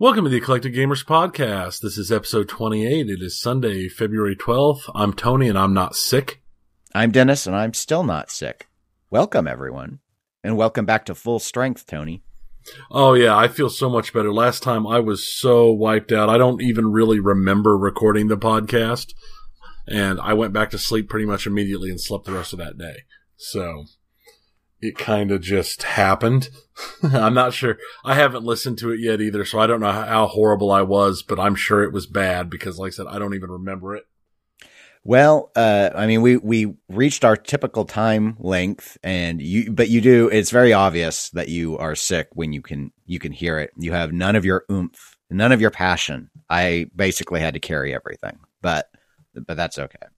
Welcome to the Eclectic Gamers Podcast. This is episode 28. It is Sunday, February 12th. I'm Tony and I'm not sick. I'm Dennis and I'm still not sick. Welcome, everyone. And welcome back to full strength, Tony. Oh, yeah, I feel so much better. Last time I was so wiped out. I don't even really remember recording the podcast. And I went back to sleep pretty much immediately and slept the rest of that day. So it kind of just happened. I'm not sure. I haven't listened to it yet either, so I don't know how horrible I was, but I'm sure it was bad because, like I said, I don't even remember it. Well, uh, I mean, we we reached our typical time length, and you, but you do. It's very obvious that you are sick when you can you can hear it. You have none of your oomph, none of your passion. I basically had to carry everything, but but that's okay.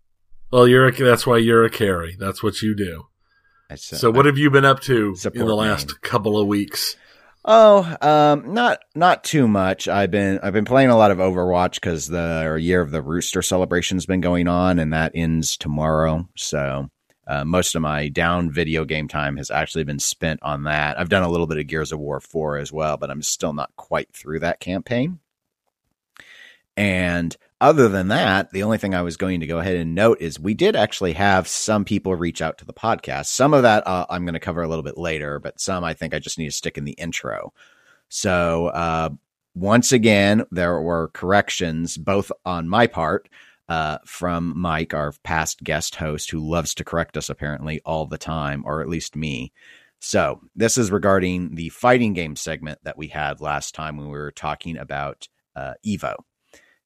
Well, you're a, that's why you're a carry. That's what you do. So, so what have you been up to in the last main. couple of weeks? Oh, um, not not too much. I've been I've been playing a lot of Overwatch because the year of the Rooster celebration's been going on, and that ends tomorrow. So uh, most of my down video game time has actually been spent on that. I've done a little bit of Gears of War four as well, but I'm still not quite through that campaign. And other than that, the only thing I was going to go ahead and note is we did actually have some people reach out to the podcast. Some of that uh, I'm going to cover a little bit later, but some I think I just need to stick in the intro. So, uh, once again, there were corrections both on my part uh, from Mike, our past guest host, who loves to correct us apparently all the time, or at least me. So, this is regarding the fighting game segment that we had last time when we were talking about uh, Evo.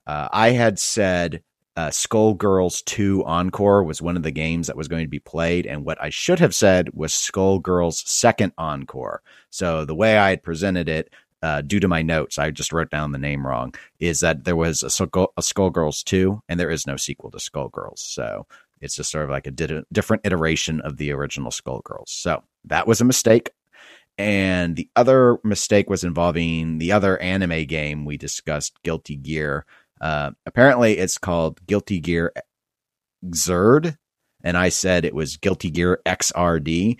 Uh, I had said uh, Skullgirls 2 Encore was one of the games that was going to be played. And what I should have said was Skullgirls Second Encore. So the way I had presented it, uh, due to my notes, I just wrote down the name wrong, is that there was a, Skull, a Skullgirls 2 and there is no sequel to Skullgirls. So it's just sort of like a di- different iteration of the original Skullgirls. So that was a mistake. And the other mistake was involving the other anime game we discussed, Guilty Gear. Uh, apparently, it's called Guilty Gear Xrd, and I said it was Guilty Gear XRD.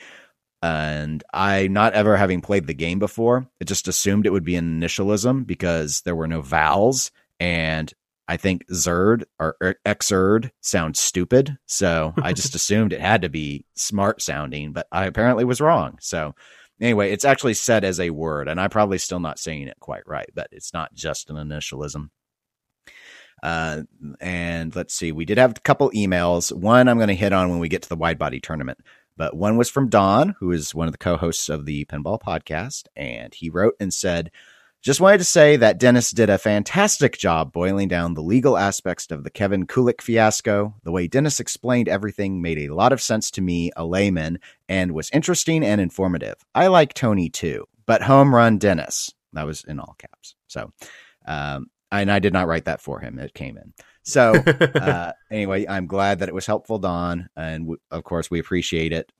And I, not ever having played the game before, it just assumed it would be an initialism because there were no vowels. And I think Zerd or Xrd sounds stupid. So I just assumed it had to be smart sounding, but I apparently was wrong. So anyway, it's actually said as a word, and I'm probably still not saying it quite right, but it's not just an initialism. Uh, and let's see, we did have a couple emails. One I'm going to hit on when we get to the wide body tournament, but one was from Don, who is one of the co hosts of the Pinball podcast. And he wrote and said, just wanted to say that Dennis did a fantastic job boiling down the legal aspects of the Kevin Kulek fiasco. The way Dennis explained everything made a lot of sense to me, a layman, and was interesting and informative. I like Tony too, but home run Dennis. That was in all caps. So, um, and I did not write that for him. It came in. So uh, anyway, I'm glad that it was helpful, Don, and w- of course we appreciate it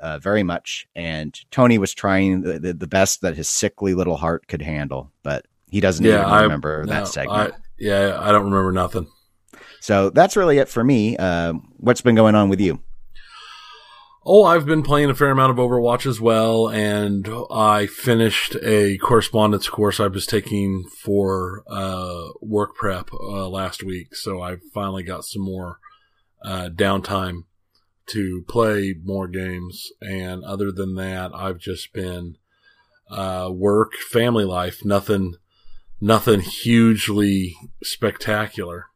uh, very much. And Tony was trying the, the, the, best that his sickly little heart could handle, but he doesn't yeah, even remember I, that segment. I, yeah, I don't remember nothing. So that's really it for me. Uh, what's been going on with you? Oh, I've been playing a fair amount of Overwatch as well, and I finished a correspondence course I was taking for uh, work prep uh, last week. So I finally got some more uh, downtime to play more games. And other than that, I've just been uh, work, family life, nothing, nothing hugely spectacular.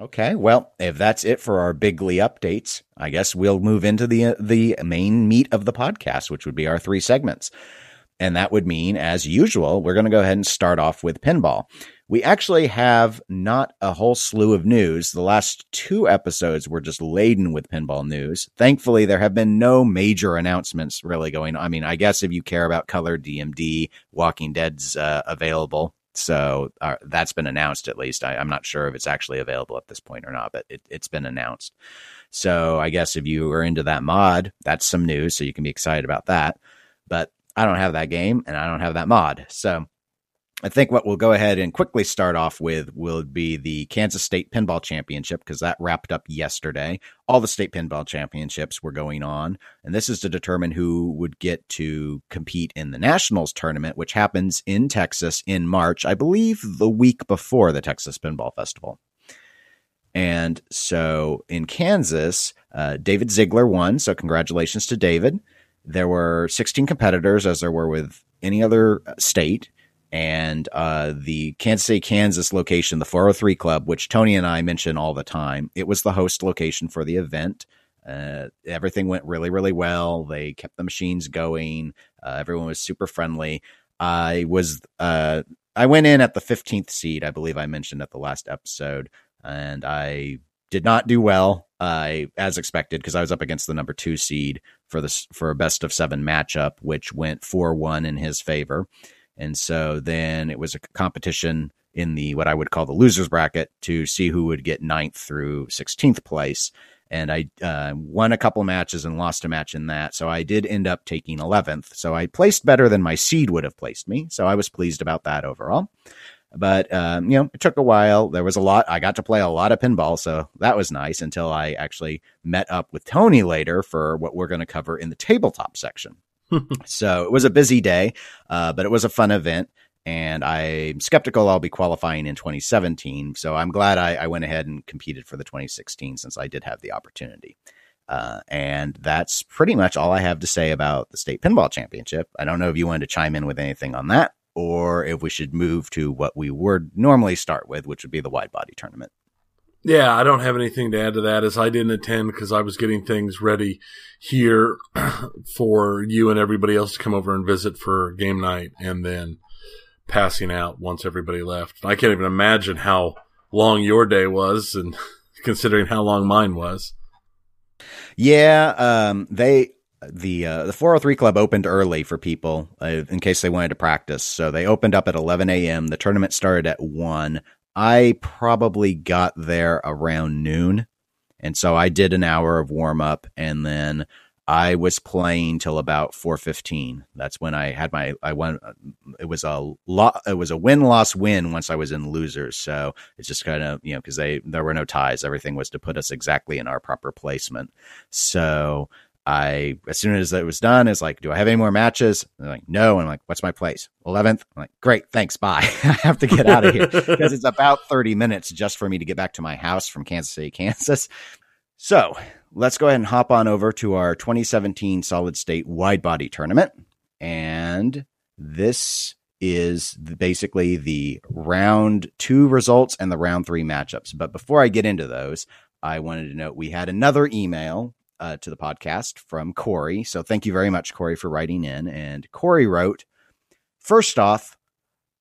Okay, well, if that's it for our bigly updates, I guess we'll move into the the main meat of the podcast, which would be our three segments. And that would mean, as usual, we're going to go ahead and start off with pinball. We actually have not a whole slew of news. The last two episodes were just laden with pinball news. Thankfully, there have been no major announcements really going on. I mean, I guess if you care about color DMD, Walking Dead's uh, available. So uh, that's been announced at least. I, am not sure if it's actually available at this point or not, but it, it's been announced. So I guess if you are into that mod, that's some news. So you can be excited about that. But I don't have that game and I don't have that mod. So I think what we'll go ahead and quickly start off with will be the Kansas State Pinball Championship because that wrapped up yesterday. All the state pinball championships were going on, and this is to determine who would get to compete in the Nationals tournament, which happens in Texas in March, I believe the week before the Texas Pinball Festival. And so in Kansas, uh, David Ziegler won. So congratulations to David. There were 16 competitors, as there were with any other state and uh, the Kansas City, Kansas location, the 403 Club, which Tony and I mention all the time, it was the host location for the event. Uh, everything went really, really well. They kept the machines going. Uh, everyone was super friendly. I was, uh, I went in at the 15th seed, I believe I mentioned at the last episode, and I did not do well. I, as expected, because I was up against the number two seed for this for a best of seven matchup, which went four one in his favor. And so then it was a competition in the what I would call the losers bracket to see who would get ninth through 16th place. And I uh, won a couple matches and lost a match in that. So I did end up taking 11th. So I placed better than my seed would have placed me. So I was pleased about that overall. But, um, you know, it took a while. There was a lot. I got to play a lot of pinball. So that was nice until I actually met up with Tony later for what we're going to cover in the tabletop section so it was a busy day, uh, but it was a fun event. And I'm skeptical I'll be qualifying in 2017. So I'm glad I, I went ahead and competed for the 2016 since I did have the opportunity. Uh, and that's pretty much all I have to say about the state pinball championship. I don't know if you wanted to chime in with anything on that or if we should move to what we would normally start with, which would be the wide body tournament. Yeah, I don't have anything to add to that as I didn't attend because I was getting things ready here for you and everybody else to come over and visit for game night and then passing out once everybody left. I can't even imagine how long your day was and considering how long mine was. Yeah, um, they the uh, the 403 club opened early for people uh, in case they wanted to practice. So they opened up at 11 a.m. The tournament started at 1. I probably got there around noon. And so I did an hour of warm up and then I was playing till about 4:15. That's when I had my I went it was a lot it was a win loss win once I was in losers. So it's just kind of, you know, cuz they there were no ties. Everything was to put us exactly in our proper placement. So I, as soon as it was done, is like, do I have any more matches? And they're like, no. And I'm like, what's my place? 11th. I'm like, great. Thanks. Bye. I have to get out of here because it's about 30 minutes just for me to get back to my house from Kansas City, Kansas. So let's go ahead and hop on over to our 2017 solid state wide body tournament. And this is basically the round two results and the round three matchups. But before I get into those, I wanted to note we had another email uh, to the podcast from Corey. So thank you very much, Corey, for writing in. And Corey wrote, First off,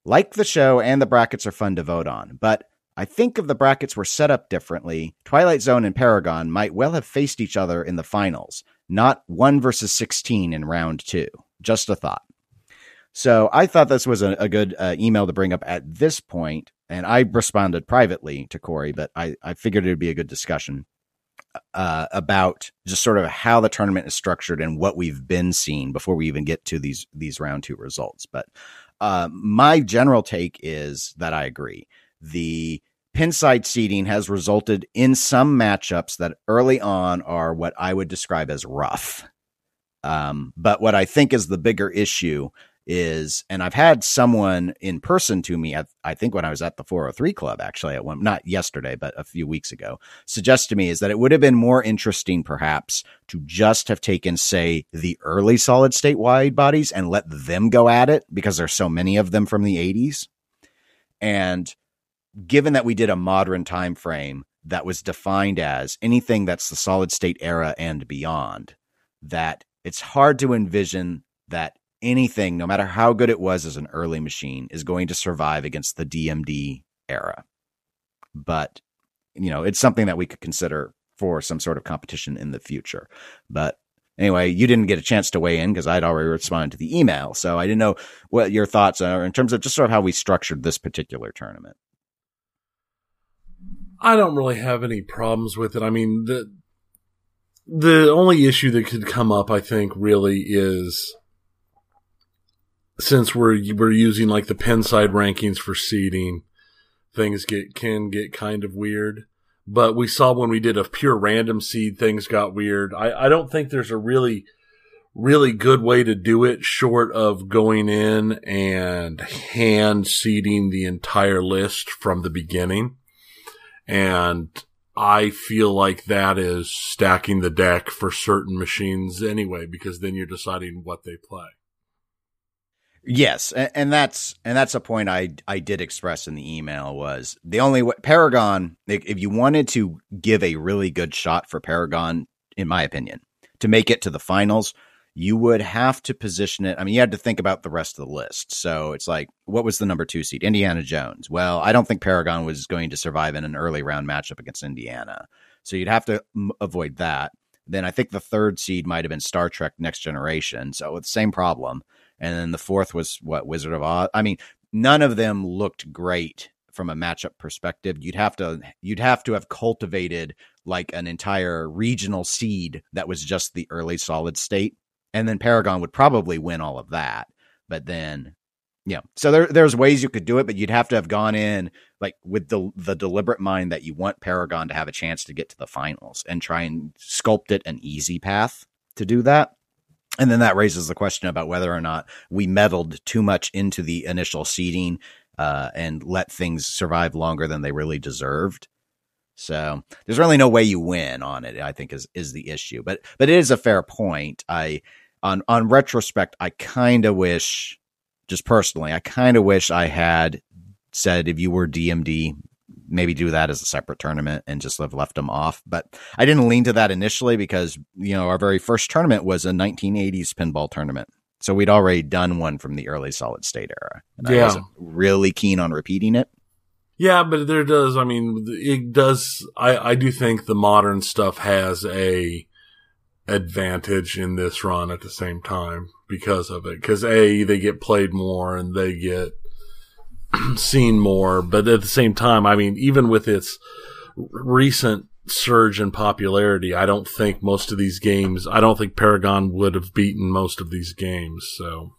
like the show and the brackets are fun to vote on, but I think if the brackets were set up differently, Twilight Zone and Paragon might well have faced each other in the finals, not 1 versus 16 in round 2. Just a thought. So I thought this was a, a good uh, email to bring up at this point, and I responded privately to Corey, but I, I figured it would be a good discussion uh, about just sort of how the tournament is structured and what we've been seeing before we even get to these these round two results. But uh, my general take is that I agree. The pinside seeding has resulted in some matchups that early on are what I would describe as rough. Um, but what I think is the bigger issue is, and I've had someone in person to me at, I think when I was at the 403 club, actually at one, not yesterday, but a few weeks ago, suggest to me is that it would have been more interesting perhaps to just have taken, say, the early solid state wide bodies and let them go at it because there's so many of them from the 80s. And given that we did a modern time frame that was defined as anything that's the solid state era and beyond, that it's hard to envision that anything, no matter how good it was as an early machine, is going to survive against the DMD era. But, you know, it's something that we could consider for some sort of competition in the future. But anyway, you didn't get a chance to weigh in because I'd already responded to the email. So I didn't know what your thoughts are in terms of just sort of how we structured this particular tournament. I don't really have any problems with it. I mean, the the only issue that could come up, I think, really is since we're we're using like the Pinside rankings for seeding, things get can get kind of weird. But we saw when we did a pure random seed, things got weird. I, I don't think there's a really really good way to do it short of going in and hand seeding the entire list from the beginning. And I feel like that is stacking the deck for certain machines anyway, because then you're deciding what they play. Yes, and, that's and that's a point I I did express in the email was the only way Paragon if you wanted to give a really good shot for Paragon in my opinion to make it to the finals you would have to position it. I mean, you had to think about the rest of the list. So it's like, what was the number two seed? Indiana Jones. Well, I don't think Paragon was going to survive in an early round matchup against Indiana. So you'd have to avoid that. Then I think the third seed might have been Star Trek Next Generation. So the same problem. And then the fourth was what Wizard of Oz. I mean, none of them looked great from a matchup perspective. You'd have to you'd have to have cultivated like an entire regional seed that was just the early solid state and then Paragon would probably win all of that. But then, yeah, so there there's ways you could do it, but you'd have to have gone in like with the the deliberate mind that you want Paragon to have a chance to get to the finals and try and sculpt it an easy path to do that. And then that raises the question about whether or not we meddled too much into the initial seeding uh, and let things survive longer than they really deserved. So there's really no way you win on it. I think is is the issue, but but it is a fair point. I on on retrospect, I kind of wish, just personally, I kind of wish I had said if you were DMD, maybe do that as a separate tournament and just have left them off. But I didn't lean to that initially because you know our very first tournament was a 1980s pinball tournament. So we'd already done one from the early solid state era. And yeah. I wasn't really keen on repeating it. Yeah, but there does. I mean, it does. I I do think the modern stuff has a advantage in this run at the same time because of it. Because a they get played more and they get seen more, but at the same time, I mean, even with its recent surge in popularity, I don't think most of these games. I don't think Paragon would have beaten most of these games. So.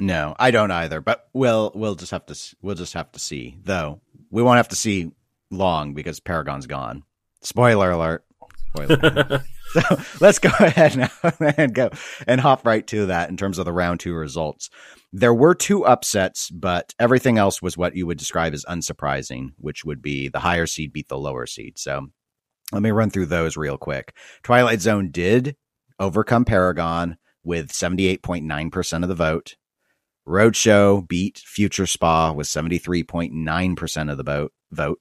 No, I don't either. But we'll we'll just have to we'll just have to see. Though we won't have to see long because Paragon's gone. Spoiler alert. Spoiler alert. so let's go ahead now and go and hop right to that in terms of the round two results. There were two upsets, but everything else was what you would describe as unsurprising, which would be the higher seed beat the lower seed. So let me run through those real quick. Twilight Zone did overcome Paragon with 78.9% of the vote. Roadshow beat Future Spa with 73.9% of the vote.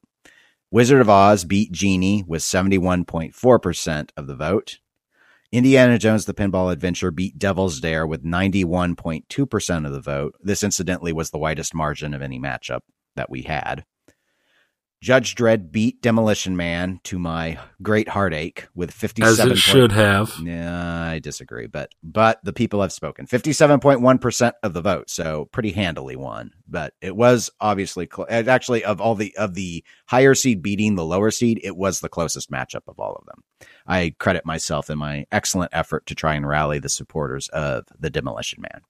Wizard of Oz beat Genie with 71.4% of the vote. Indiana Jones The Pinball Adventure beat Devil's Dare with 91.2% of the vote. This incidentally was the widest margin of any matchup that we had. Judge Dredd beat Demolition Man to my great heartache with 57 As it should have. Yeah, I disagree, but but the people have spoken. 57.1% of the vote, so pretty handily won. But it was obviously cl- actually of all the of the higher seed beating the lower seed, it was the closest matchup of all of them. I credit myself in my excellent effort to try and rally the supporters of the Demolition Man.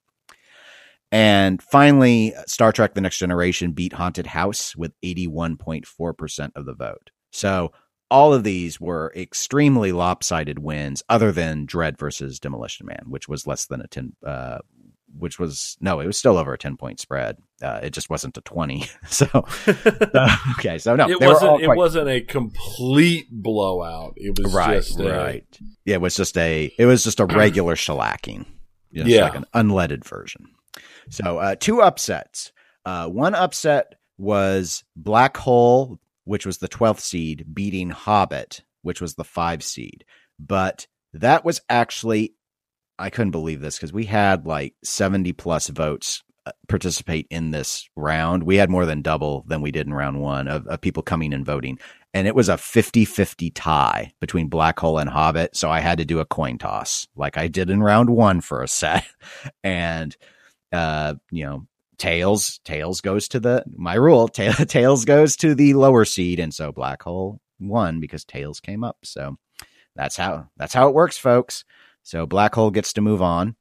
And finally, Star Trek The Next Generation beat Haunted House with 81.4% of the vote. So all of these were extremely lopsided wins, other than Dredd versus Demolition Man, which was less than a 10, uh, which was no, it was still over a 10 point spread. Uh, it just wasn't a 20. so, uh, okay. So no, it wasn't, quite... it wasn't a complete blowout. It was right, just a... right. Yeah, it was just a, it was just a regular shellacking. Just yeah. like an unleaded version. So uh, two upsets. Uh, one upset was Black Hole, which was the 12th seed, beating Hobbit, which was the five seed. But that was actually, I couldn't believe this because we had like 70 plus votes uh, participate in this round. We had more than double than we did in round one of, of people coming and voting. And it was a 50 50 tie between Black Hole and Hobbit. So I had to do a coin toss like I did in round one for a set. And uh, you know, tails tails goes to the my rule ta- tails goes to the lower seed and so black hole won because tails came up so that's how that's how it works folks so black hole gets to move on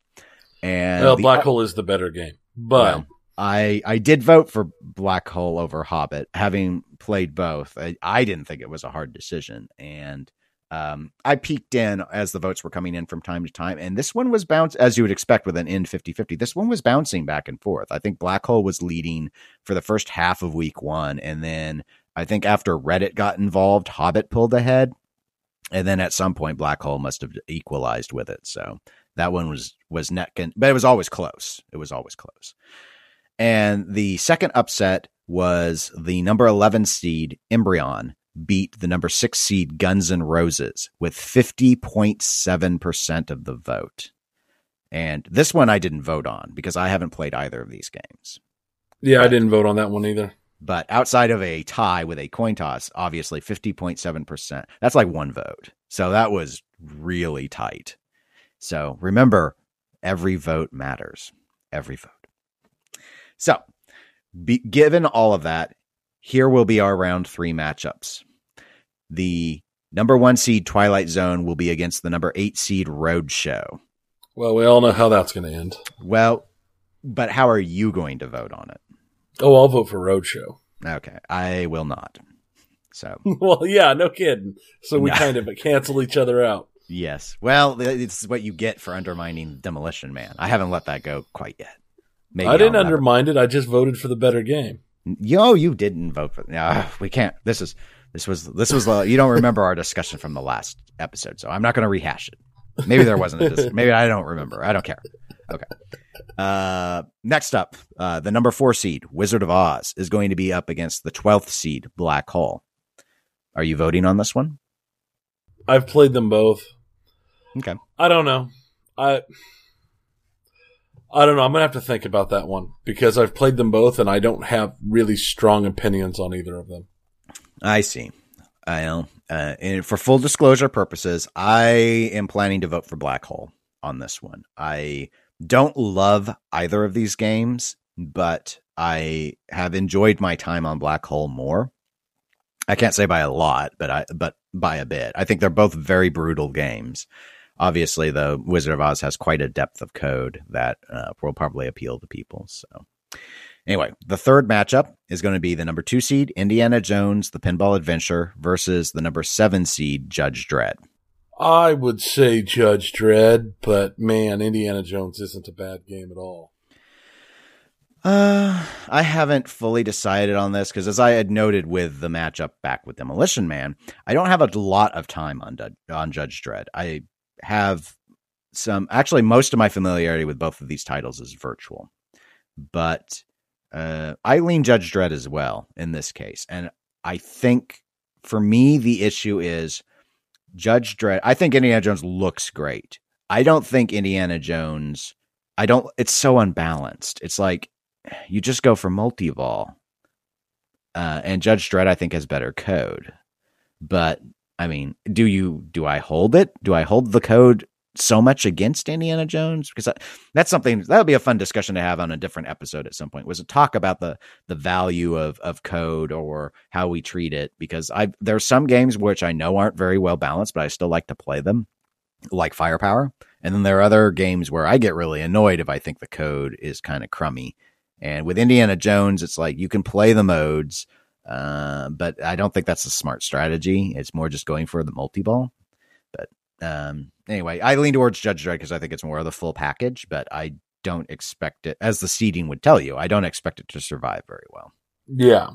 and well black hole is the better game But Well, I I did vote for Black Hole over Hobbit, having played both. I, I didn't think it was a hard decision, and um, I peeked in as the votes were coming in from time to time, and this one was bounced as you would expect with an in 50-50. This one was bouncing back and forth. I think Black Hole was leading for the first half of week one, and then I think after Reddit got involved, Hobbit pulled ahead, and then at some point Black Hole must have equalized with it. So that one was was neck and but it was always close. It was always close. And the second upset was the number 11 seed Embryon beat the number 6 seed Guns N' Roses with 50.7% of the vote. And this one I didn't vote on because I haven't played either of these games. yeah, I didn't vote on that one either. But outside of a tie with a coin toss, obviously 50.7%. That's like one vote. So that was really tight. So remember, every vote matters. Every vote. So, be, given all of that, here will be our round three matchups. The number one seed Twilight Zone will be against the number eight seed Roadshow. Well, we all know how that's going to end. Well, but how are you going to vote on it? Oh, I'll vote for Roadshow. Okay, I will not. So, well, yeah, no kidding. So we No. kind of cancel each other out. yes. Well, it's what you get for undermining Demolition Man. I haven't let that go quite yet. Maybe I didn't undermine it. I just voted for the better game. Yo, you didn't vote for. No, we can't. This is this was this was. Uh, you don't remember our discussion from the last episode, so I'm not going to rehash it. Maybe there wasn't a. Dis- maybe I don't remember. I don't care. Okay. Uh, next up, uh, the number four seed Wizard of Oz is going to be up against the twelfth seed Black Hole. Are you voting on this one? I've played them both. Okay. I don't know. I I don't know. I'm gonna have to think about that one because I've played them both and I don't have really strong opinions on either of them. I see. I know. Uh, and for full disclosure purposes, I am planning to vote for Black Hole on this one. I don't love either of these games, but I have enjoyed my time on Black Hole more. I can't say by a lot, but I but by a bit. I think they're both very brutal games. Obviously, the Wizard of Oz has quite a depth of code that uh, will probably appeal to people. So, anyway, the third matchup is going to be the number two seed Indiana Jones, the Pinball Adventure, versus the number seven seed Judge Dredd. I would say Judge Dredd, but man, Indiana Jones isn't a bad game at all. Uh, I haven't fully decided on this because, as I had noted with the matchup back with Demolition Man, I don't have a lot of time on on Judge Dredd. I have some actually most of my familiarity with both of these titles is virtual, but uh, I lean Judge Dredd as well in this case, and I think for me the issue is Judge Dredd. I think Indiana Jones looks great. I don't think Indiana Jones. I don't. It's so unbalanced. It's like you just go for multi-ball. Uh, and Judge Dredd, I think, has better code. But I mean, do you do I hold it? Do I hold the code so much against Indiana Jones? Because that's something that would be a fun discussion to have on a different episode at some point. Was to talk about the the value of of code or how we treat it. Because I there are some games which I know aren't very well balanced, but I still like to play them, like Firepower. And then there are other games where I get really annoyed if I think the code is kind of crummy. And with Indiana Jones, it's like you can play the modes, uh, but I don't think that's a smart strategy. It's more just going for the multi ball. Um, anyway, I lean towards Judge Dredd because I think it's more of the full package, but I don't expect it, as the seeding would tell you, I don't expect it to survive very well. Yeah.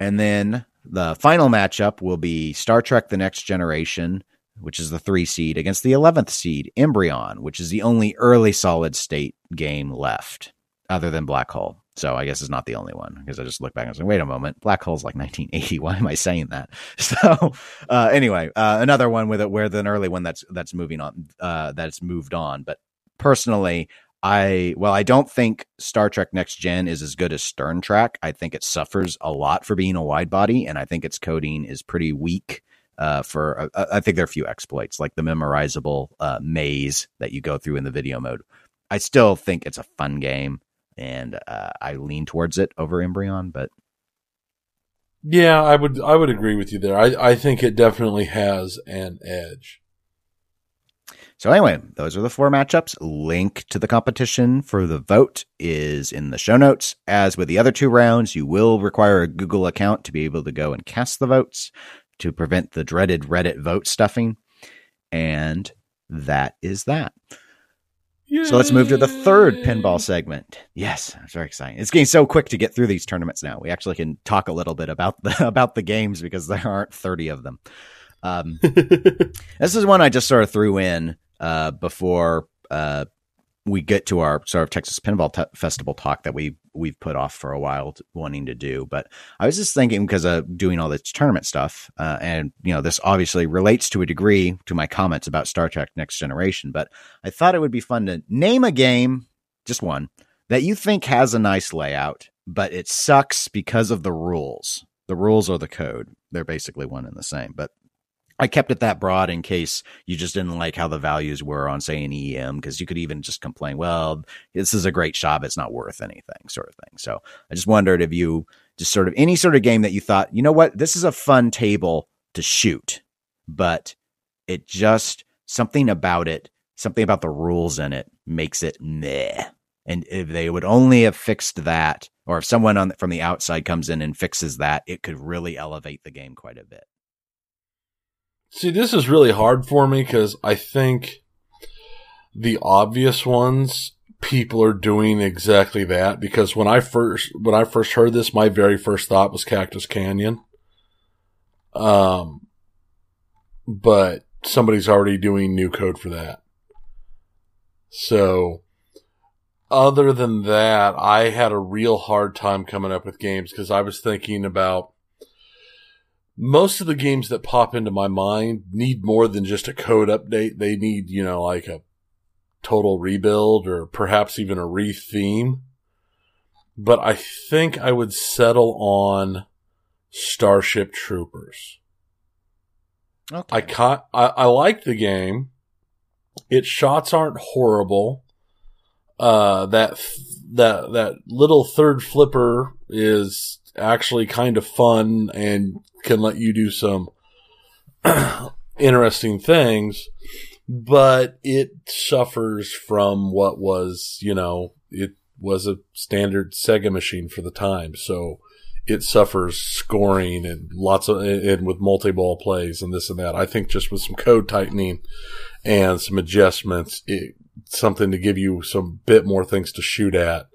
And then the final matchup will be Star Trek The Next Generation, which is the three seed, against the 11th seed, Embryon, which is the only early solid state game left other than Black Hole. So I guess it's not the only one because I just look back and say, wait a moment, Black Hole's like 1980. Why am I saying that? So uh, anyway, uh, another one with it where the early one that's that's moving on, uh, that's moved on. But personally, I well, I don't think Star Trek Next Gen is as good as Stern Trek. I think it suffers a lot for being a wide body, and I think its coding is pretty weak. Uh, for uh, I think there are a few exploits like the memorizable uh, maze that you go through in the video mode. I still think it's a fun game, and uh, I lean towards it over Embryon. But Yeah, I would I would agree with you there. I, I think it definitely has an edge. So anyway, those are the four matchups. Link to the competition for the vote is in the show notes. As with the other two rounds, you will require a Google account to be able to go and cast the votes to prevent the dreaded Reddit vote stuffing. And that is that. Yay. So let's move to the third pinball segment. Yes, I'm very exciting. It's getting so quick to get through these tournaments now. We actually can talk a little bit about the about the games because there aren't 30 of them. Um, this is one I just sort of threw in uh, before uh, we get to our sort of Texas Pinball T- Festival talk that we we've put off for a while, to, wanting to do. But I was just thinking because of doing all this tournament stuff, uh, and you know, this obviously relates to a degree to my comments about Star Trek Next Generation. But I thought it would be fun to name a game, just one, that you think has a nice layout, but it sucks because of the rules. The rules or the code. They're basically one and the same. But I kept it that broad in case you just didn't like how the values were on, say, an EM, because you could even just complain, well, this is a great shop. It's not worth anything, sort of thing. So I just wondered if you just sort of any sort of game that you thought, you know what, this is a fun table to shoot, but it just something about it, something about the rules in it makes it meh. And if they would only have fixed that, or if someone on from the outside comes in and fixes that, it could really elevate the game quite a bit. See, this is really hard for me because I think the obvious ones people are doing exactly that because when I first when I first heard this, my very first thought was Cactus Canyon. Um, but somebody's already doing new code for that. So, other than that, I had a real hard time coming up with games because I was thinking about most of the games that pop into my mind need more than just a code update. They need, you know, like a total rebuild or perhaps even a retheme. But I think I would settle on Starship Troopers. Okay. I caught, I, I like the game. Its shots aren't horrible. Uh, that, that, that little third flipper is actually kind of fun and can let you do some interesting things, but it suffers from what was, you know, it was a standard Sega machine for the time. So it suffers scoring and lots of, and with multi-ball plays and this and that. I think just with some code tightening and some adjustments, it, something to give you some bit more things to shoot at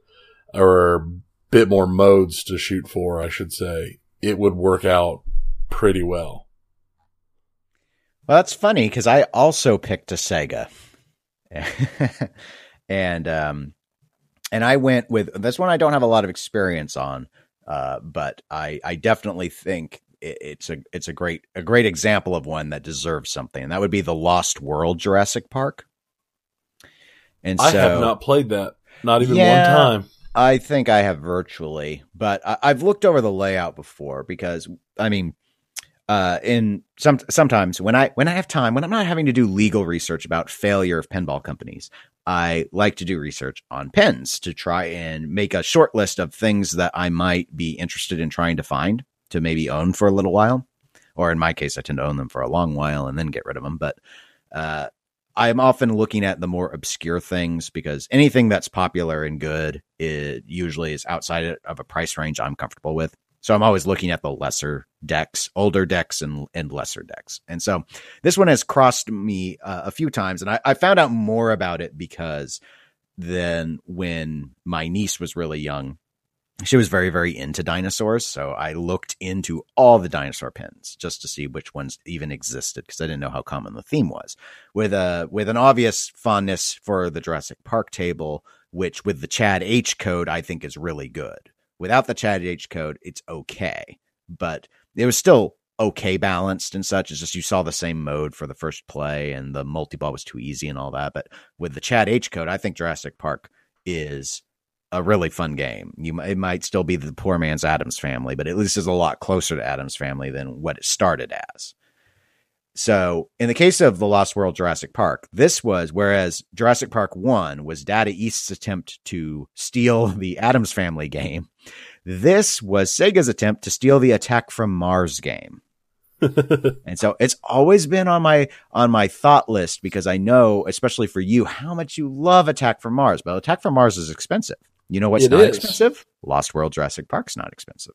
or bit more modes to shoot for, I should say, it would work out pretty well. Well, that's funny because I also picked a Sega, and um, and I went with this one. I don't have a lot of experience on, uh, but I I definitely think it, it's a it's a great a great example of one that deserves something, and that would be the Lost World Jurassic Park. And I have not played that, not even yeah, one time. I think I have virtually, but I, have looked over the layout before because I mean, uh, in some sometimes when I when I have time, when I'm not having to do legal research about failure of pinball companies, I like to do research on pins to try and make a short list of things that I might be interested in trying to find to maybe own for a little while. Or in my case, I tend to own them for a long while and then get rid of them. But uh, I'm often looking at the more obscure things because anything that's popular and good it usually is outside of a price range I'm comfortable with. So I'm always looking at the lesser decks, older decks, and and lesser decks. And so this one has crossed me uh, a few times, and I, I found out more about it because then when my niece was really young, she was very very into dinosaurs so i looked into all the dinosaur pins just to see which ones even existed because i didn't know how common the theme was with a with an obvious fondness for the jurassic park table which with the chad h code i think is really good without the chad h code it's okay but it was still okay balanced and such it's just you saw the same mode for the first play and the multi-ball was too easy and all that but with the chad h code i think jurassic park is a really fun game. You it might still be the poor man's Addams family, but at least is a lot closer to Addams family than what it started as. So, in the case of the Lost World Jurassic Park, this was whereas Jurassic Park 1 was Data East's attempt to steal the Addams family game, this was Sega's attempt to steal the Attack from Mars game. and so it's always been on my on my thought list because I know, especially for you, how much you love Attack from Mars. But Attack from Mars is expensive. You know what's It not is. expensive? Lost World Jurassic Park's not expensive.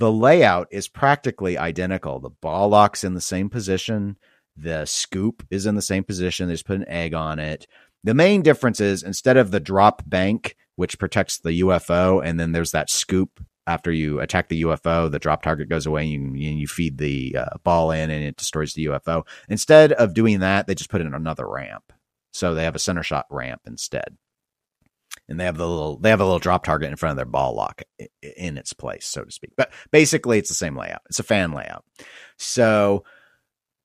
The layout is practically identical. The ball lock's in the same position. The scoop is in the same position. They just put an egg on it. The main difference is instead of the drop bank, which protects the UFO, and then there's that scoop after you attack the UFO, the drop target goes away, and you, you feed the uh, ball in, and it destroys the UFO. Instead of doing that, they just put in another ramp. So they have a center shot ramp instead, and they have the little they have a little drop target in front of their ball lock in its place, so to speak. But basically, it's the same layout. It's a fan layout. So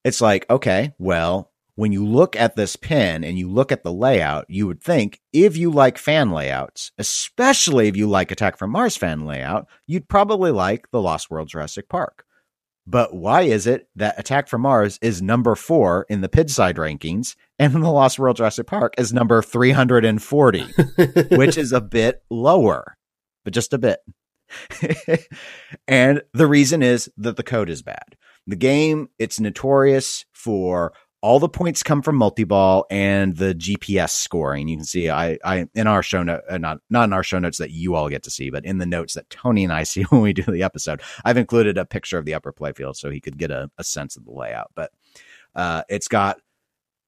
it's like, okay, well, when you look at this pin and you look at the layout, you would think if you like fan layouts, especially if you like Attack from Mars fan layout, you'd probably like the Lost World Jurassic Park. But why is it that Attack from Mars is number four in the Pinside rankings and the Lost World Jurassic Park is number 340, which is a bit lower, but just a bit. and the reason is that the code is bad. The game, it's notorious for all the points come from multi-ball and the GPS scoring. You can see I, I in our show note, uh, not not in our show notes that you all get to see, but in the notes that Tony and I see when we do the episode, I've included a picture of the upper playfield so he could get a, a sense of the layout. But uh, it's got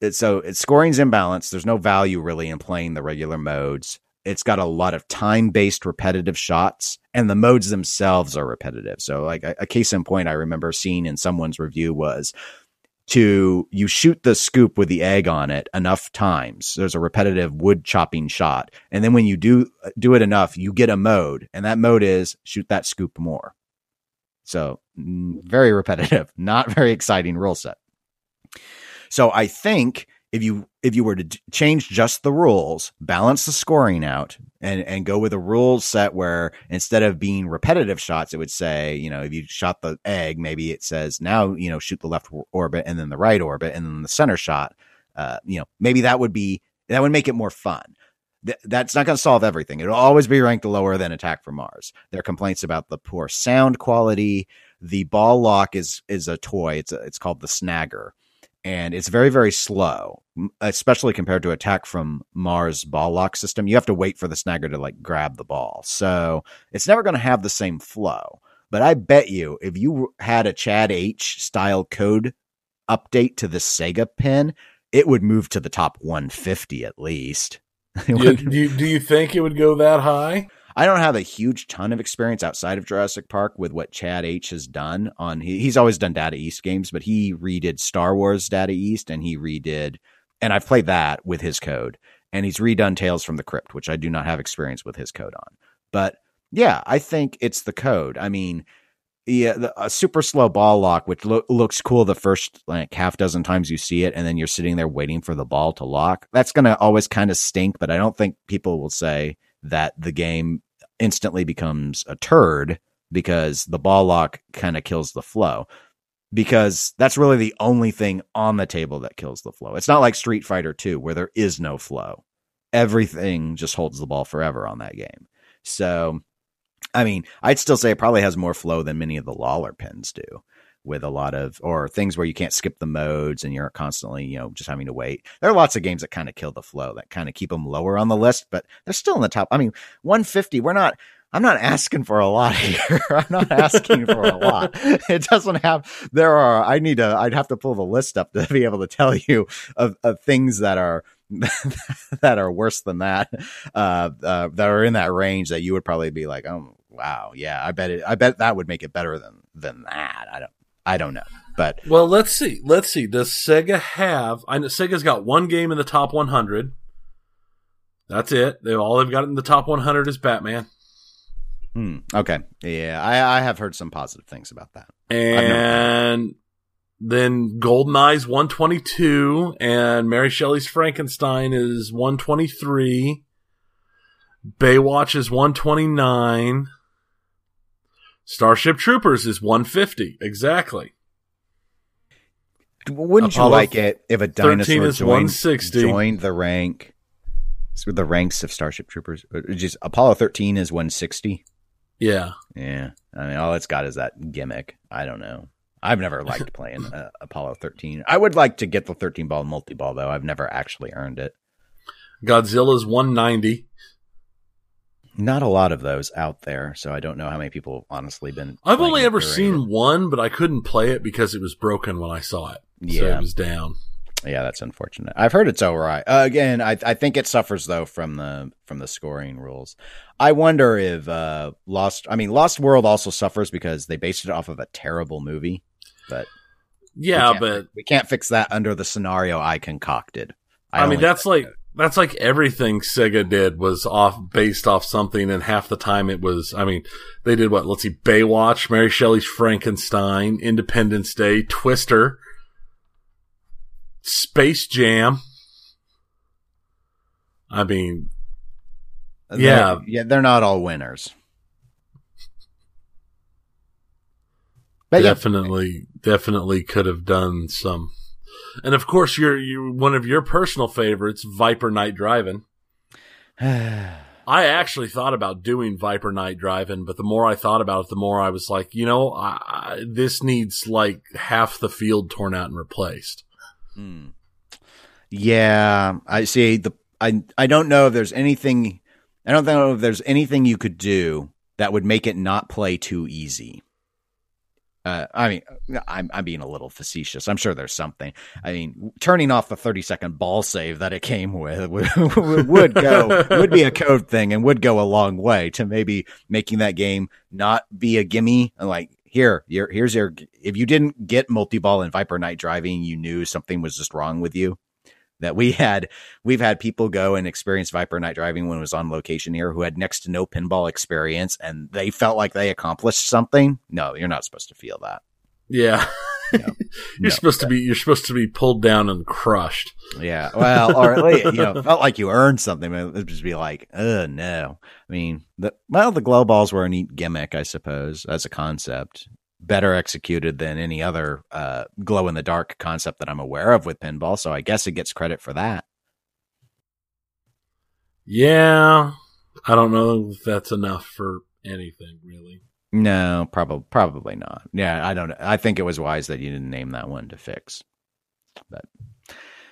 it, so it's scoring's imbalanced. There's no value really in playing the regular modes. It's got a lot of time-based repetitive shots, and the modes themselves are repetitive. So, like a, a case in point, I remember seeing in someone's review was to you shoot the scoop with the egg on it enough times. There's a repetitive wood chopping shot, and then when you do do it enough, you get a mode, and that mode is shoot that scoop more. So mm, very repetitive, not very exciting rule set. So I think if you if you were to change just the rules, balance the scoring out, and and go with a rule set where instead of being repetitive shots, it would say, you know, if you shot the egg, maybe it says now, you know, shoot the left orbit and then the right orbit and then the center shot. Uh, you know, maybe that would be that would make it more fun. Th- that's not going to solve everything. It'll always be ranked lower than Attack from Mars. There are complaints about the poor sound quality. The ball lock is is a toy. It's a, it's called the Snagger and it's very very slow especially compared to attack from mars ball lock system. You have to wait for the snagger to like grab the ball. So it's never going to have the same flow. But i bet you if you had a chad h style code update to the sega pin it would move to the top 150 at least. Do, you, do you think it would go that high? I don't have a huge ton of experience outside of Jurassic Park with what Chad H has done on he, he's always done Data East games, but he redid Star Wars Data East and he redid and I've played that with his code and he's redone Tales from the Crypt, which I do not have experience with his code on. But yeah, I think it's the code. I mean, yeah, the, a super slow ball lock, which lo- looks cool the first like half dozen times you see it, and then you're sitting there waiting for the ball to lock. That's going to always kind of stink, but I don't think people will say that the game instantly becomes a turd because the ball lock kind of kills the flow. Because that's really the only thing on the table that kills the flow. It's not like Street Fighter 2 where there is no flow. Everything just holds the ball forever on that game. So, I mean, I'd still say it probably has more flow than many of the Lawlor pins do with a lot of or things where you can't skip the modes and you're constantly, you know, just having to wait. There are lots of games that kind of kill the flow that kind of keep them lower on the list, but they're still in the top. I mean, 150, we're not I'm not asking for a lot here. I'm not asking for a lot. It doesn't have there are I need to I'd have to pull the list up to be able to tell you of, of things that are that are worse than that uh, uh that are in that range that you would probably be like, "Oh, wow. Yeah, I bet it I bet that would make it better than than that." I don't I don't know. But Well, let's see. Let's see. Does Sega have? I know Sega's got one game in the top 100. That's it. They all they've got in the top 100 is Batman, hmm, okay. Yeah, I I have heard some positive things about that. and then GoldenEye's 122, and Mary Shelley's Frankenstein is 123. Baywatch is 129. Starship Troopers is 150. Exactly. Wouldn't you like it if a dinosaur is joined, joined the rank the ranks of Starship Troopers? Just Apollo 13 is 160. Yeah. Yeah. I mean, all it's got is that gimmick. I don't know. I've never liked playing uh, Apollo 13. I would like to get the 13 ball multi ball though. I've never actually earned it. Godzilla's 190. Not a lot of those out there, so I don't know how many people honestly been. I've only ever seen it. one, but I couldn't play it because it was broken when I saw it. So Yeah. it was down. Yeah, that's unfortunate. I've heard it's alright. Uh, again, I I think it suffers though from the from the scoring rules. I wonder if uh Lost. I mean, Lost World also suffers because they based it off of a terrible movie. But Yeah, we but we can't fix that under the scenario I concocted. I, mean that's like that's like everything Sega did was off based off something, and half the time it was. I mean, they did what? Let's see, Baywatch, Mary Shelley's Frankenstein, Independence Day, Twister, Space Jam. I mean, they're- yeah. yeah, they're not all winners. But yeah, definitely, definitely could have done some. And of course, your you one of your personal favorites, Viper Night Driving. I actually thought about doing Viper Night Driving, but the more I thought about it, the more I was like, you know, I, I, this needs like half the field torn out and replaced. Hmm. Yeah, I see. The I I don't know if there's anything. I don't know if there's anything you could do that would make it not play too easy. Uh, I mean, I'm I'm being a little facetious. I'm sure there's something. I mean, turning off the 30 second ball save that it came with would, would go would be a code thing and would go a long way to maybe making that game not be a gimme. Like here, your here's your. If you didn't get multi ball and Viper Night driving, you knew something was just wrong with you. That we had, we've had people go and experience Viper Night driving when it was on location here who had next to no pinball experience and they felt like they accomplished something. No, you're not supposed to feel that. Yeah, No. you're No. supposed to be you're supposed to be pulled down and crushed. Yeah. Well, or at least, you know, felt like you earned something. But It would just be like, oh, no. I mean, the, well, the glow balls were a neat gimmick, I suppose, as a concept. Better executed than any other uh, glow in the dark concept that I'm aware of with pinball. So I guess it gets credit for that. Yeah, I don't know if that's enough for anything really. No, probably probably not. Yeah, I don't. I think it was wise that you didn't name that one to fix. But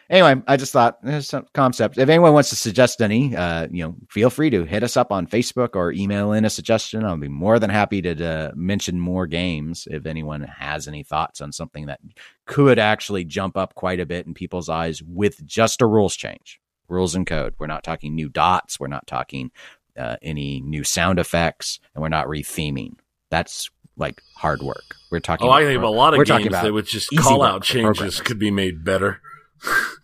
anyway, I just thought there's some concept. If anyone wants to suggest any, uh, you know, feel free to hit us up on Facebook or email in a suggestion. I'll be more than happy to uh, mention more games if anyone has any thoughts on something that could actually jump up quite a bit in people's eyes with just a rules change, rules and code. We're not talking new dots. We're not talking uh, any new sound effects, and we're not retheming. That's like hard work. We're talking. Oh, I think a lot of games about that with just call out changes could be made better.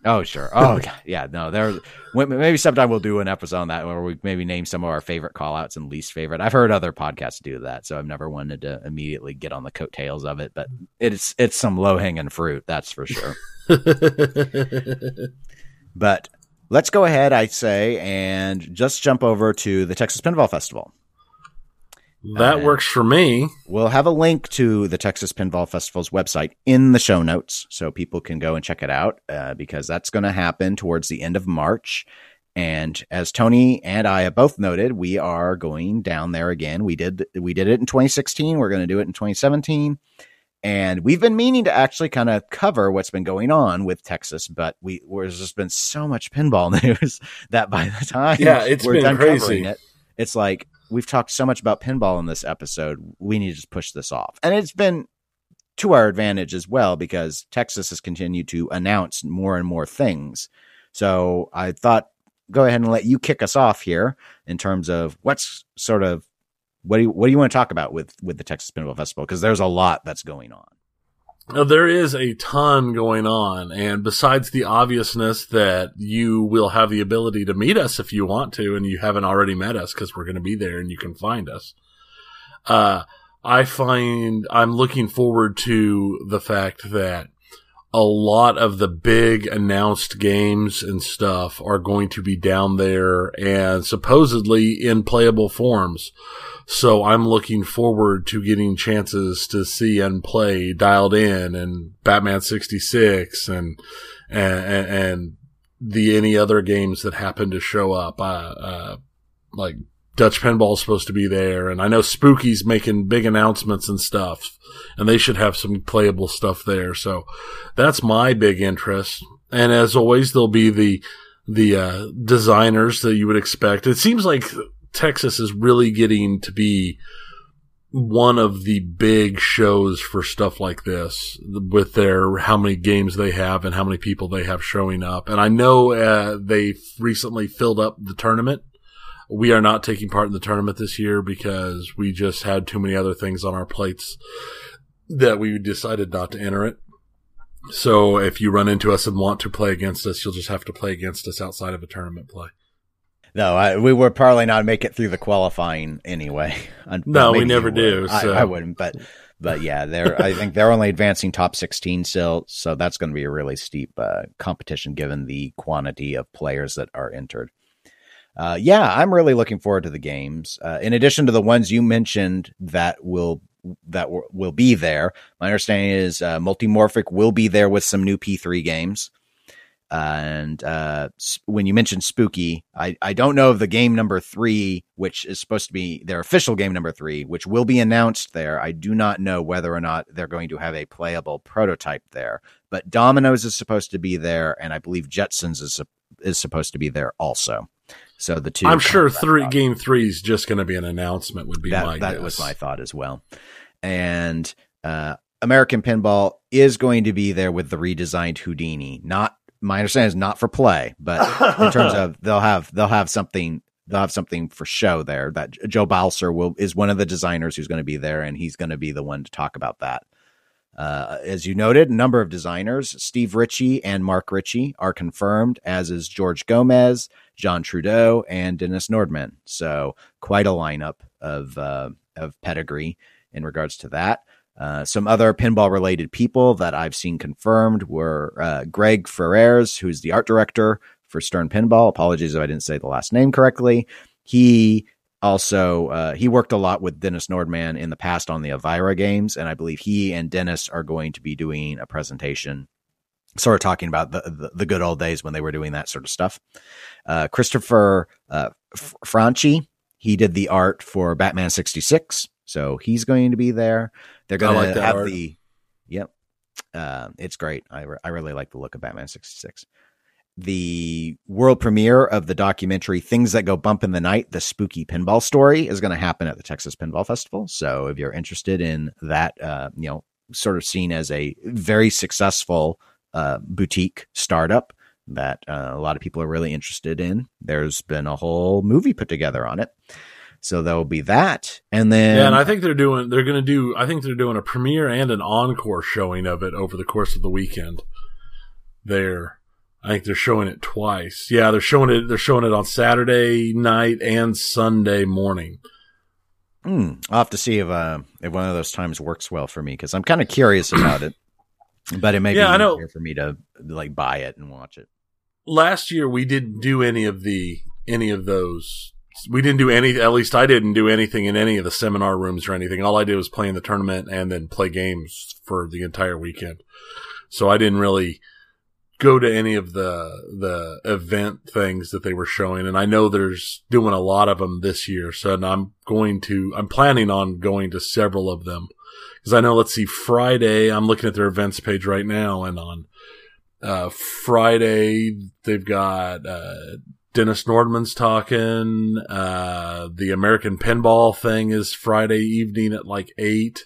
Oh, sure. Oh, yeah. No, there. Maybe sometime we'll do an episode on that where we maybe name some of our favorite call outs and least favorite. I've heard other podcasts do that, so I've never wanted to immediately get on the coattails of it. But it's it's some low hanging fruit, that's for sure. but let's go ahead, I say, and just jump over to the Texas Pinball Festival. That Uh, works for me. We'll have a link to the Texas Pinball Festival's website in the show notes so people can go and check it out uh, because that's going to happen towards the end of March. And as Tony and I have both noted, we are going down there again. We did we did it in 2016. We're going to do it in 2017. And we've been meaning to actually kind of cover what's been going on with Texas, but we there's just been so much pinball news that by the time Yeah, it's we're been done crazy. covering it, it's like we've talked so much about pinball in this episode. We need to just push this off. And it's been to our advantage as well because Texas has continued to announce more and more things. So I thought go ahead and let you kick us off here in terms of what's sort of what do you what do you want to talk about with with the Texas Pinball Festival because there's a lot that's going on. Now, there is a ton going on, and besides the obviousness that you will have the ability to meet us if you want to, and you haven't already met us because we're going to be there and you can find us. Uh, I find I'm looking forward to the fact that a lot of the big announced games and stuff are going to be down there and supposedly in playable forms. So I'm looking forward to getting chances to see and play Dialed In and Batman 66 and, and, and the any other games that happen to show up. Uh, uh, like Dutch Pinball is supposed to be there, and I know Spooky's making big announcements and stuff, and they should have some playable stuff there. So that's my big interest. And as always, there'll be the the uh, designers that you would expect. It seems like Texas is really getting to be one of the big shows for stuff like this with their how many games they have and how many people they have showing up. And I know uh, they recently filled up the tournament. We are not taking part in the tournament this year because we just had too many other things on our plates that we decided not to enter it. So if you run into us and want to play against us, you'll just have to play against us outside of a tournament play. No, I, we would probably not make it through the qualifying anyway. no, we never do. So. I, I, wouldn't, but but yeah, they're. I think they're only advancing top sixteen still, so that's going to be a really steep uh, competition given the quantity of players that are entered. Uh, yeah, I'm really looking forward to the games. Uh, in addition to the ones you mentioned that will that w- will be there, my understanding is uh, Multimorphic will be there with some new P3 games and uh, when you mentioned Spooky, I, I don't know of the game number three, which is supposed to be their official game number three, which will be announced there. I do not know whether or not they're going to have a playable prototype there. But Dominoes is supposed to be there, and I believe Jetsons is is supposed to be there also. So the two. I'm sure three game three is just going to be an announcement. Would be that, my that guess. was my thought as well, and. Uh, American Pinball is going to be there with the redesigned Houdini, not my understanding is not for play, but in terms of they'll have they'll have something they'll have something for show there. That Joe Balcer will is one of the designers who's going to be there, and he's going to be the one to talk about that. Uh, as you noted, a number of designers, Steve Ritchie and Mark Ritchie, are confirmed, as is George Gomez, John Trudeau, and Dennis Nordman. So quite a lineup of uh, of pedigree in regards to that. Uh, some other pinball related people that I've seen confirmed were uh, Greg Freres, who's the art director for Stern Pinball. Apologies if I didn't say the last name correctly. He also uh, he worked a lot with Dennis Nordman in the past on the Elvira games, and I believe he and Dennis are going to be doing a presentation, sort of talking about the the, the good old days when they were doing that sort of stuff. Uh, Christopher uh, Franchi, he did the art for Batman sixty six. So he's going to be there. They're going like to have art. the, yep. Uh, it's great. I, re- I really like the look of Batman 66. The world premiere of the documentary Things That Go Bump in the Night, the spooky pinball story is going to happen at the Texas Pinball Festival. So if you're interested in that, uh, you know, sort of seen as a very successful uh, boutique startup that uh, a lot of people are really interested in, there's been a whole movie put together on it. So there'll be that, and then yeah, and I think they're doing they're going to do I think they're doing a premiere and an encore showing of it over the course of the weekend. There, I think they're showing it twice. Yeah, they're showing it. They're showing it on Saturday night and Sunday morning. Hmm. I'll have to see if uh, if one of those times works well for me because I'm kind of curious about it. But it may yeah, be easier for me to like buy it and watch it. Last year we didn't do any of the any of those we didn't do any. At least I didn't do anything in any of the seminar rooms or anything. All I did was play in the tournament and then play games for the entire weekend. So I didn't really go to any of the the event things that they were showing. And I know there's doing a lot of them this year. So I'm going to. I'm planning on going to several of them because I know. Let's see, Friday. I'm looking at their events page right now, and on uh, Friday they've got. Uh, Dennis Nordman's talking. Uh, the American Pinball thing is Friday evening at like eight.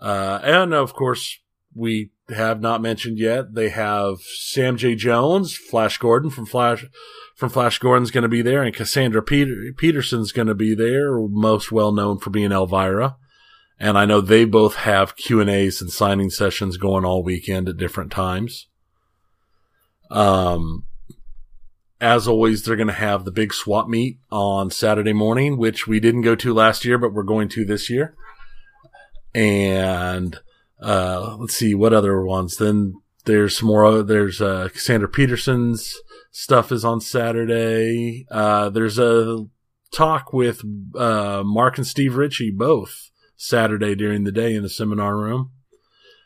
Uh, and of course, we have not mentioned yet. They have Sam J. Jones, Flash Gordon from Flash, from Flash Gordon's going to be there, and Cassandra Peter, Peterson's going to be there, most well known for being Elvira. And I know they both have Q and A's and signing sessions going all weekend at different times. Um, as always, they're going to have the big swap meet on Saturday morning, which we didn't go to last year, but we're going to this year. And uh, let's see what other ones. Then there's some more. There's uh, Cassandra Peterson's stuff is on Saturday. Uh, there's a talk with uh, Mark and Steve Ritchie both Saturday during the day in the seminar room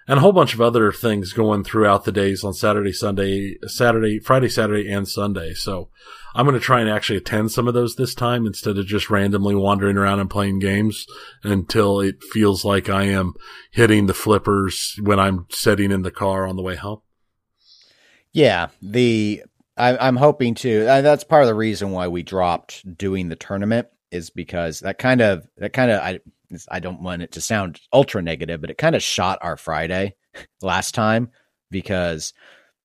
and a whole bunch of other things going throughout the days on Saturday, Sunday, Saturday, Friday, Saturday, and Sunday. So I'm going to try and actually attend some of those this time instead of just randomly wandering around and playing games until it feels like I am hitting the flippers when I'm sitting in the car on the way home. Yeah, the I, am hoping to. Uh, that's part of the reason why we dropped doing the tournament is because that kind of that kind of I I don't want it to sound ultra negative, but it kind of shot our Friday last time because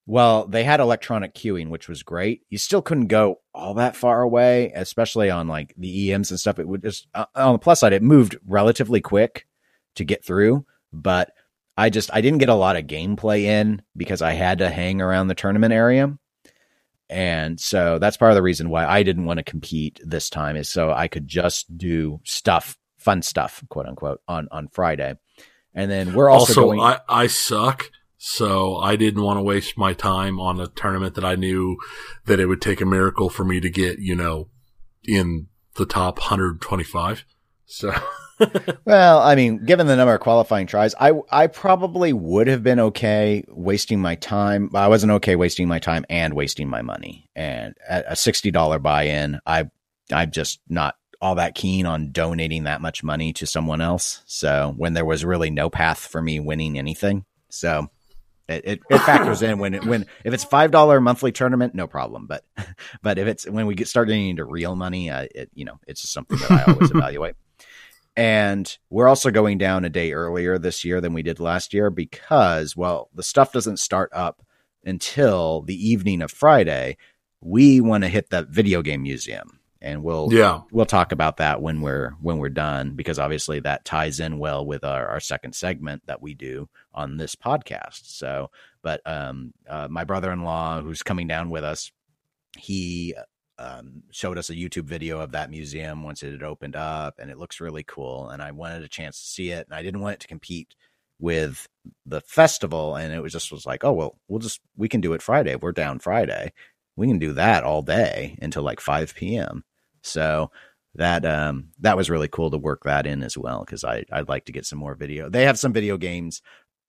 well, they had electronic queuing, which was great. You still couldn't go all that far away, especially on like the EMs and stuff. It would just uh, on the plus side, it moved relatively quick to get through, but I just I didn't get a lot of gameplay in because I had to hang around the tournament area. And so that's part of the reason why I didn't want to compete this time is so I could just do stuff, fun stuff, quote unquote, on on Friday. And then we're also, also going- I, I suck so I didn't want to waste my time on a tournament that I knew that it would take a miracle for me to get, you know, in the top 125. So. well, I mean, given the number of qualifying tries, I I probably would have been okay wasting my time. I wasn't okay wasting my time and wasting my money. And a sixty dollar buy in, I I'm just not all that keen on donating that much money to someone else. So when there was really no path for me winning anything, so it, it, it factors in when it, when if it's five dollar monthly tournament, no problem. But but if it's when we get start getting into real money, uh, it you know it's just something that I always evaluate. And we're also going down a day earlier this year than we did last year because well the stuff doesn't start up until the evening of Friday. We want to hit that video game museum and we'll yeah. we'll talk about that when we're when we're done because obviously that ties in well with our, our second segment that we do on this podcast. So but um uh, my brother-in-law who's coming down with us he um, showed us a youtube video of that museum once it had opened up and it looks really cool and i wanted a chance to see it and i didn't want it to compete with the festival and it was just was like oh well we'll just we can do it friday. We're down friday we can do that all day until like 5 p.m so that um that was really cool to work that in as well because I I'd like to get some more video. They have some video games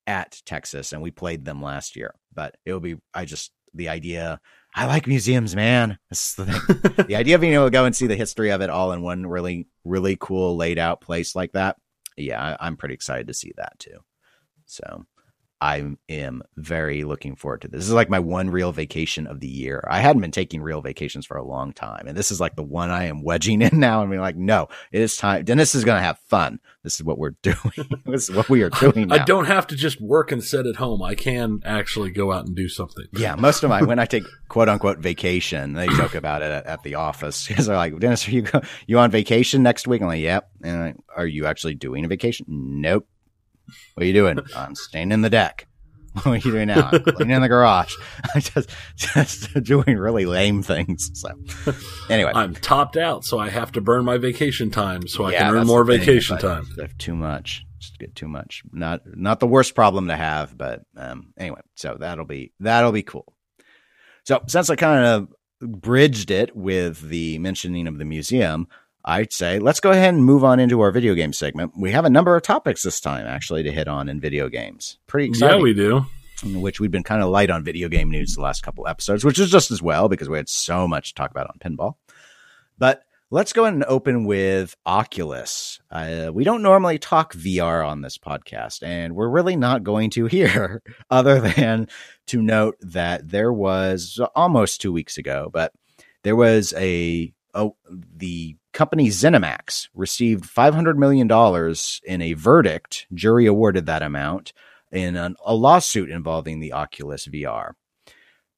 at Texas and we played them last year, but it'll be I just the idea I like museums, man. The thing. the idea of being able to go and see the history of it all in one really really cool laid out place like that. Yeah, I, I'm pretty excited to see that too. So I am very looking forward to this. This is like my one real vacation of the year. I hadn't been taking real vacations for a long time, and this is like the one I am wedging in now. And being like, no, it is time. Dennis is going to have fun. This is what we're doing. this is what we are doing. Now. I don't have to just work and sit at home. I can actually go out and do something. Yeah, most of my when I take quote unquote vacation, they joke about it at, at the office because they're like, Dennis, are you go, you on vacation next week? I'm like, yep. And like, are you actually doing a vacation? Nope. What are you doing? I'm staying in the deck. What are you doing now? I'm cleaning the garage. I'm just just doing really lame things. So anyway, I'm topped out, so I have to burn my vacation time so yeah, I can earn more vacation time. I have too much. Just get too much. Not not the worst problem to have, but um, anyway. So that'll be that'll be cool. So since I kind of bridged it with the mentioning of the museum, I'd say let's go ahead and move on into our video game segment. We have a number of topics this time actually to hit on in video games. Pretty exciting. Yeah, we do. which we've been kind of light on video game news the last couple episodes, which is just as well because we had so much to talk about on pinball. But let's go ahead and open with Oculus. Uh, we don't normally talk VR on this podcast, and we're really not going to here, other than to note that there was almost two weeks ago, but there was a, a the company ZeniMax received $500 million in a verdict. Jury awarded that amount in an, a lawsuit involving the Oculus VR.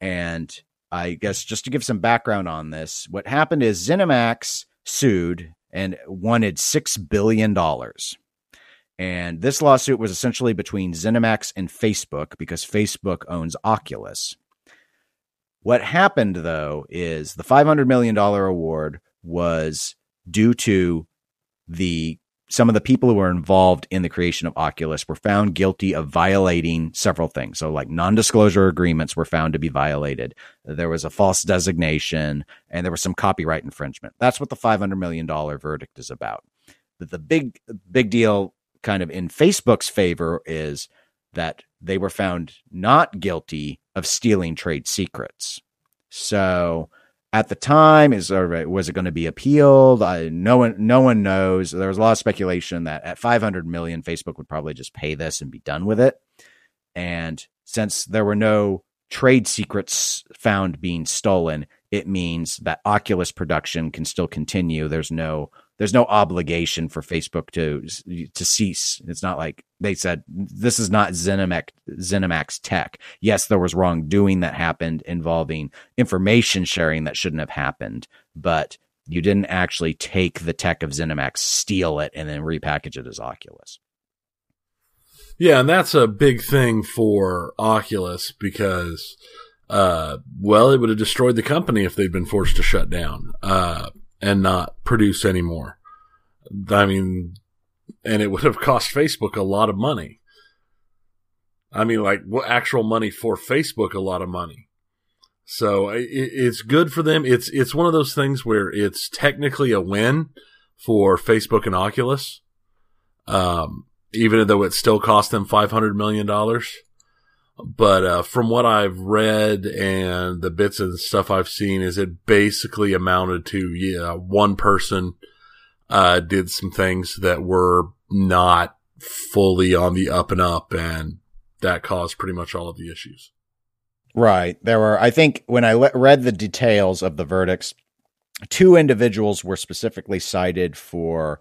And I guess just to give some background on this, what happened is ZeniMax sued and wanted $6 billion. And this lawsuit was essentially between ZeniMax and Facebook because Facebook owns Oculus. What happened, though, is the $500 million award was due to the some of the people who were involved in the creation of Oculus were found guilty of violating several things. So, like non disclosure agreements were found to be violated. There was a false designation and there was some copyright infringement. That's what the $500 million verdict is about. But the big, big deal kind of in Facebook's favor is that they were found not guilty of stealing trade secrets. So, at the time is was it going to be appealed? I, no one no one knows. There was a lot of speculation that at 500 million facebook would probably just pay this and be done with it. And since there were no trade secrets found being stolen it means that oculus production can still continue. There's no there's no obligation for Facebook to to cease. It's not like they said this is not ZeniMax ZeniMax tech. Yes, there was wrongdoing that happened involving information sharing that shouldn't have happened, but you didn't actually take the tech of ZeniMax, steal it, and then repackage it as Oculus. Yeah, and that's a big thing for Oculus because, uh, well, it would have destroyed the company if they'd been forced to shut down. Uh, and not produce anymore. I mean, and it would have cost Facebook a lot of money. I mean, like actual money for Facebook, a lot of money. So it, it's good for them. It's it's one of those things where it's technically a win for Facebook and Oculus, um, even though it still cost them five hundred million dollars. But uh, from what I've read and the bits and stuff I've seen, is it basically amounted to yeah one person uh, did some things that were not fully on the up and up, and that caused pretty much all of the issues. Right. There were, I think, when I le- read the details of the verdicts, two individuals were specifically cited for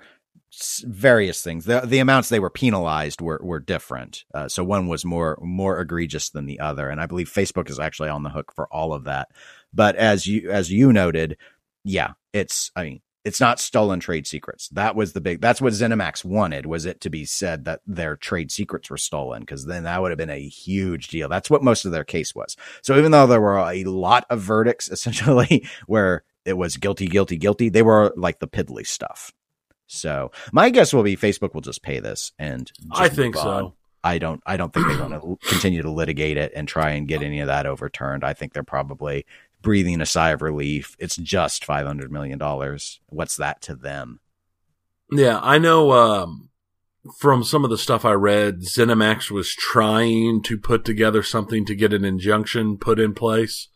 various things. The the amounts they were penalized were were different. Uh, so one was more more egregious than the other, and I believe Facebook is actually on the hook for all of that. But as you as you noted, yeah, it's I mean it's not stolen trade secrets. That was the big. That's what ZeniMax wanted was it to be said that their trade secrets were stolen because then that would have been a huge deal. That's what most of their case was. So even though there were a lot of verdicts essentially where it was guilty, guilty, guilty, they were like the piddly stuff. So my guess will be Facebook will just pay this, and I think so. I don't. I don't think they want to continue to litigate it and try and get any of that overturned. I think they're probably breathing a sigh of relief. It's just five hundred million dollars. What's that to them? Yeah, I know. Um, from some of the stuff I read, ZeniMax was trying to put together something to get an injunction put in place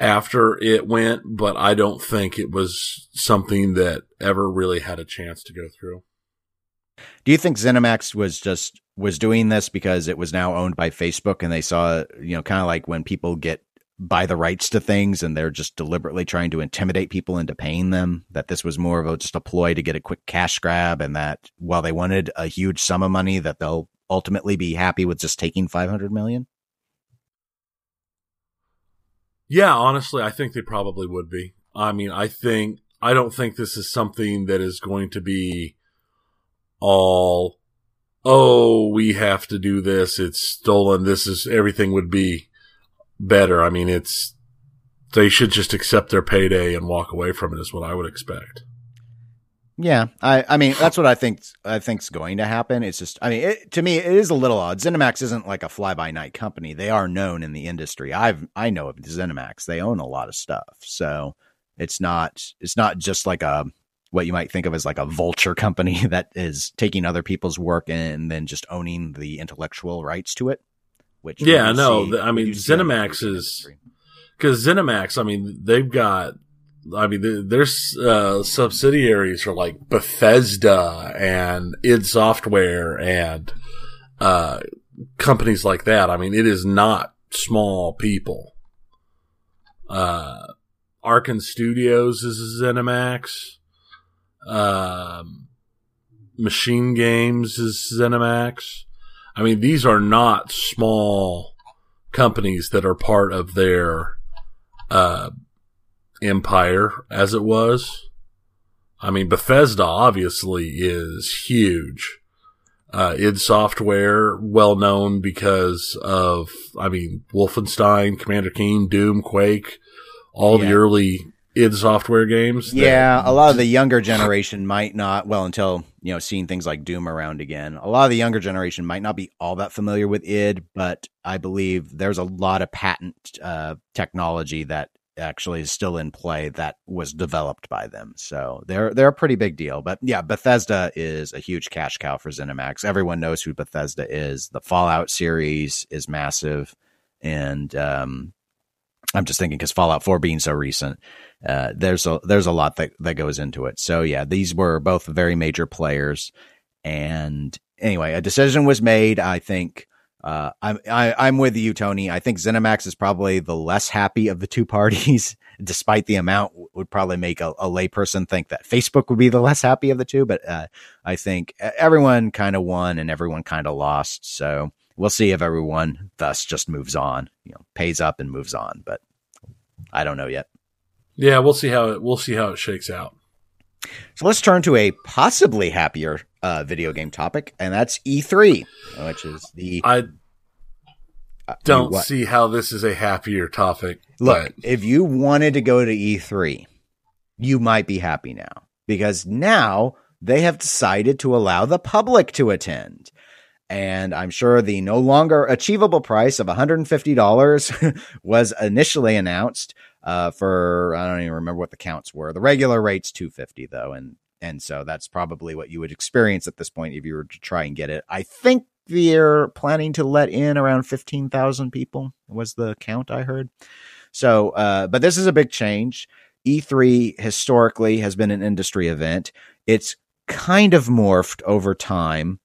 after it went, but I don't think it was something that ever really had a chance to go through. Do you think ZeniMax was just was doing this because it was now owned by Facebook and they saw, you know, kind of like when people get buy the rights to things and they're just deliberately trying to intimidate people into paying them that this was more of a just a ploy to get a quick cash grab and that while they wanted a huge sum of money that they'll ultimately be happy with just taking 500 million? Yeah, honestly, I think they probably would be. I mean, I think I don't think this is something that is going to be all oh, we have to do this, it's stolen, this is everything would be better. I mean, it's they should just accept their payday and walk away from it is what I would expect. Yeah, I, I mean that's what I think I think's going to happen. It's just I mean it, to me it is a little odd. ZeniMax isn't like a fly by night company. They are known in the industry. I've I know of ZeniMax. They own a lot of stuff, so it's not it's not just like a what you might think of as like a vulture company that is taking other people's work and then just owning the intellectual rights to it. Which yeah, no, I mean ZeniMax is because ZeniMax. I mean they've got I mean, there's uh, subsidiaries for like Bethesda and id Software and uh, companies like that. I mean, it is not small people. Uh, Arkane Studios is ZeniMax. Um, Machine Games is ZeniMax. I mean, these are not small companies that are part of their uh, empire as it was. I mean, Bethesda obviously is huge. Uh, id Software, well known because of, I mean, Wolfenstein, Commander Keen, Doom, Quake, all yeah. the early id Software games. Yeah, a lot of the younger generation might not, well, until, you know, seeing things like Doom around again, a lot of the younger generation might not be all that familiar with id, but I believe there's a lot of patent uh, technology that actually is still in play that was developed by them. So they're they're a pretty big deal. But yeah, Bethesda is a huge cash cow for ZeniMax. Everyone knows who Bethesda is. The Fallout series is massive, and um, I'm just thinking because Fallout 4 being so recent, uh, there's a there's a lot that that goes into it. So yeah, these were both very major players, and anyway, a decision was made. I think uh, I'm I, am i am with you, Tony. I think ZeniMax is probably the less happy of the two parties, despite the amount would probably make a, a layperson think that Facebook would be the less happy of the two. But uh, I think everyone kind of won and everyone kind of lost. So we'll see if everyone thus just moves on, you know, pays up and moves on. But I don't know yet. Yeah, we'll see how it we'll see how it shakes out. So let's turn to a possibly happier uh, video game topic, and that's E3, which is the. I uh, don't see how this is a happier topic. Look, but... if you wanted to go to E3, you might be happy now because now they have decided to allow the public to attend. And I'm sure the no longer achievable price of $150 was initially announced uh, for I don't even remember what the counts were. The regular rate's 250 though, and and so that's probably what you would experience at this point if you were to try and get it. I think they're planning to let in around 15,000 people was the count I heard. So, uh, but this is a big change. E3 historically has been an industry event. It's kind of morphed over time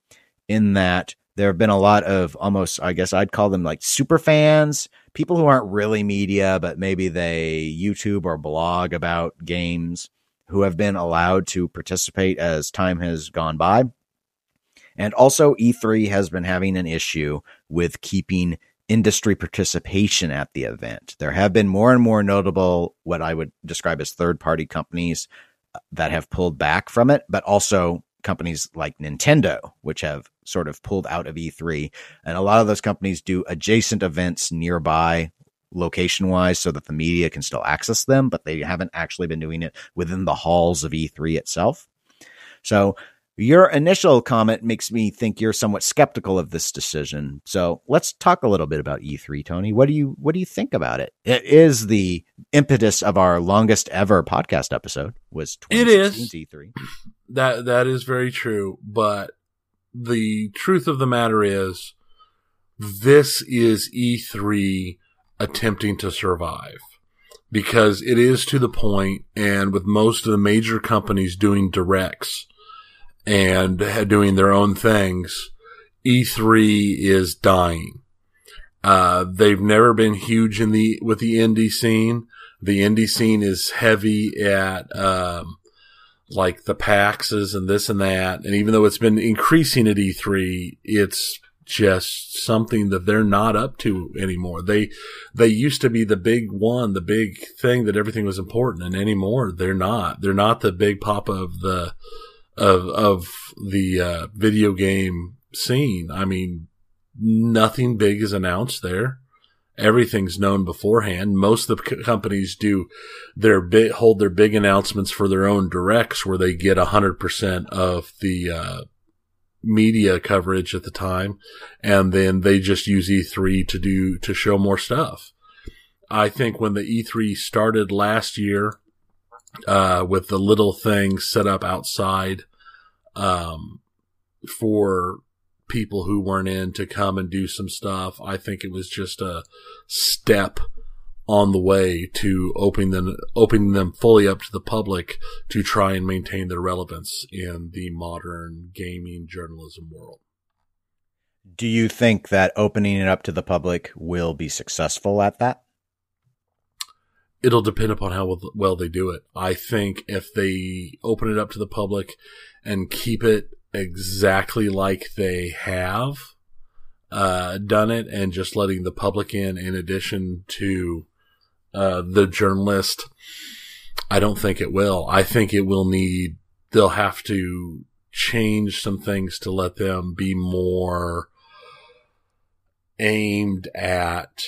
in that there have been a lot of almost, I guess I'd call them like super fans, people who aren't really media, but maybe they YouTube or blog about games who have been allowed to participate as time has gone by. And also, E3 has been having an issue with keeping industry participation at the event. There have been more and more notable, what I would describe as third party companies uh, that have pulled back from it, but also companies like Nintendo, which have sort of pulled out of E3. And a lot of those companies do adjacent events nearby location wise so that the media can still access them, but they haven't actually been doing it within the halls of E3 itself. So your initial comment makes me think you're somewhat skeptical of this decision. So let's talk a little bit about E3, Tony. What do you what do you think about it? It is the impetus of our longest ever podcast episode was it is E3. That that is very true, but the truth of the matter is this is E3 attempting to survive because it is to the point and with most of the major companies doing directs and doing their own things, E3 is dying. Uh, they've never been huge in the, with the indie scene. The indie scene is heavy at, um, like the PAXs and this and that. And even though it's been increasing at E3, it's just something that they're not up to anymore. They they used to be the big one, the big thing that everything was important, and anymore they're not. They're not the big pop of the of of the uh, video game scene. I mean, nothing big is announced there. Everything's known beforehand. Most of the companies do their big, hold their big announcements for their own directs where they get a hundred percent of the, uh, media coverage at the time, and then they just use E3 to do to show more stuff. I think when the E3 started last year, uh, with the little thing set up outside, um, for people who weren't in to come and do some stuff. I think it was just a step on the way to opening them, opening them fully up to the public to try and maintain their relevance in the modern gaming journalism world. Do you think that opening it up to the public will be successful at that? It'll depend upon how well they do it. I think if they open it up to the public and keep it exactly like they have uh, done it and just letting the public in in addition to uh, the journalist. I don't think it will. I think it will need, they'll have to change some things to let them be more aimed at,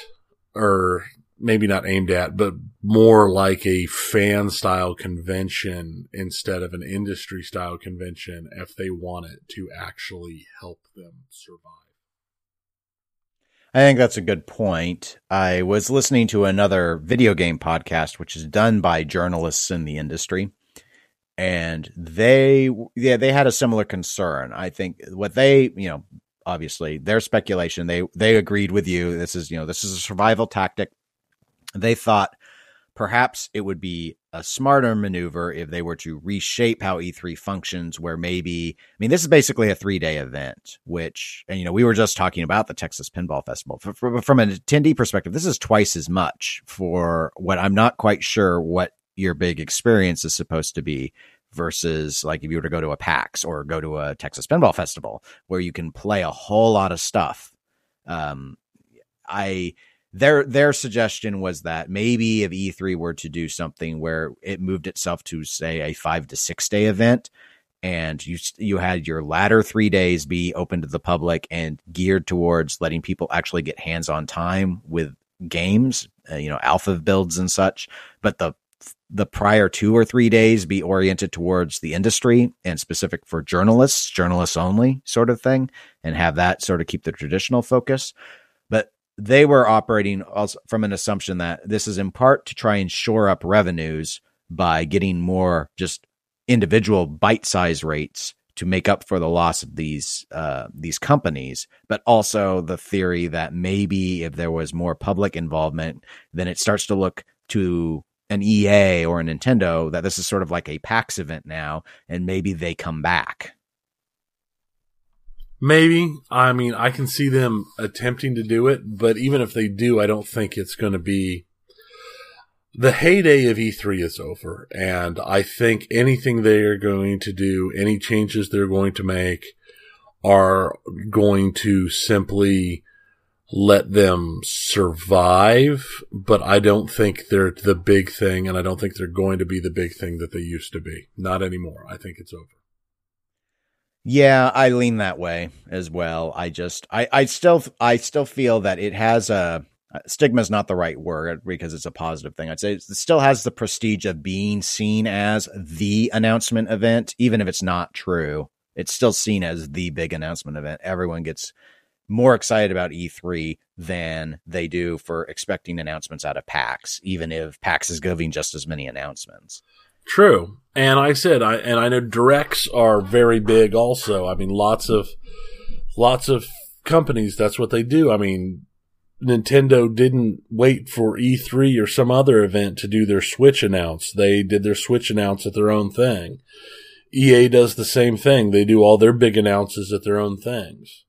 or maybe not aimed at, but more like a fan style convention instead of an industry style convention if they want it to actually help them survive. I think that's a good point. I was listening to another video game podcast, which is done by journalists in the industry. And they, yeah, they had a similar concern. I think what they, you know, obviously their speculation, they, they agreed with you. This is, you know, this is a survival tactic. They thought perhaps it would be a smarter maneuver if they were to reshape how E3 functions, where maybe, I mean, this is basically a three day event, which, and you know, we were just talking about the Texas Pinball Festival. From an attendee perspective, this is twice as much for what I'm not quite sure what your big experience is supposed to be versus like if you were to go to a PAX or go to a Texas Pinball Festival where you can play a whole lot of stuff. Um, I, their their suggestion was that maybe if E3 were to do something where it moved itself to say a 5 to 6 day event and you you had your latter 3 days be open to the public and geared towards letting people actually get hands-on time with games, uh, you know, alpha builds and such, but the the prior 2 or 3 days be oriented towards the industry and specific for journalists, journalists only sort of thing and have that sort of keep the traditional focus they were operating also from an assumption that this is in part to try and shore up revenues by getting more just individual bite size rates to make up for the loss of these uh, these companies, but also the theory that maybe if there was more public involvement, then it starts to look to an EA or a Nintendo that this is sort of like a PAX event now, and maybe they come back. Maybe. I mean, I can see them attempting to do it, but even if they do, I don't think it's going to be. The heyday of E3 is over, and I think anything they are going to do, any changes they're going to make, are going to simply let them survive, but I don't think they're the big thing, and I don't think they're going to be the big thing that they used to be. Not anymore. I think it's over. Yeah, I lean that way as well. I just, I, I still, I still feel that it has a uh, stigma is not the right word because it's a positive thing. I'd say it still has the prestige of being seen as the announcement event, even if it's not true. It's still seen as the big announcement event. Everyone gets more excited about E3 than they do for expecting announcements out of PAX, even if PAX is giving just as many announcements. True. And I said, I and I know directs are very big also. I mean, lots of lots of companies. That's what they do. I mean, Nintendo didn't wait for E3 or some other event to do their Switch announce. They did their Switch announce at their own thing. EA does the same thing. They do all their big announces at their own things.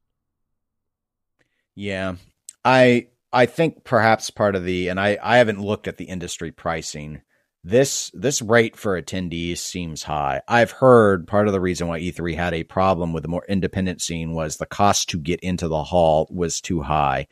Yeah. I I think perhaps part of the and I I haven't looked at the industry pricing this this rate for attendees seems high. I've heard part of the reason why E3 had a problem with the more independent scene was the cost to get into the hall was too high.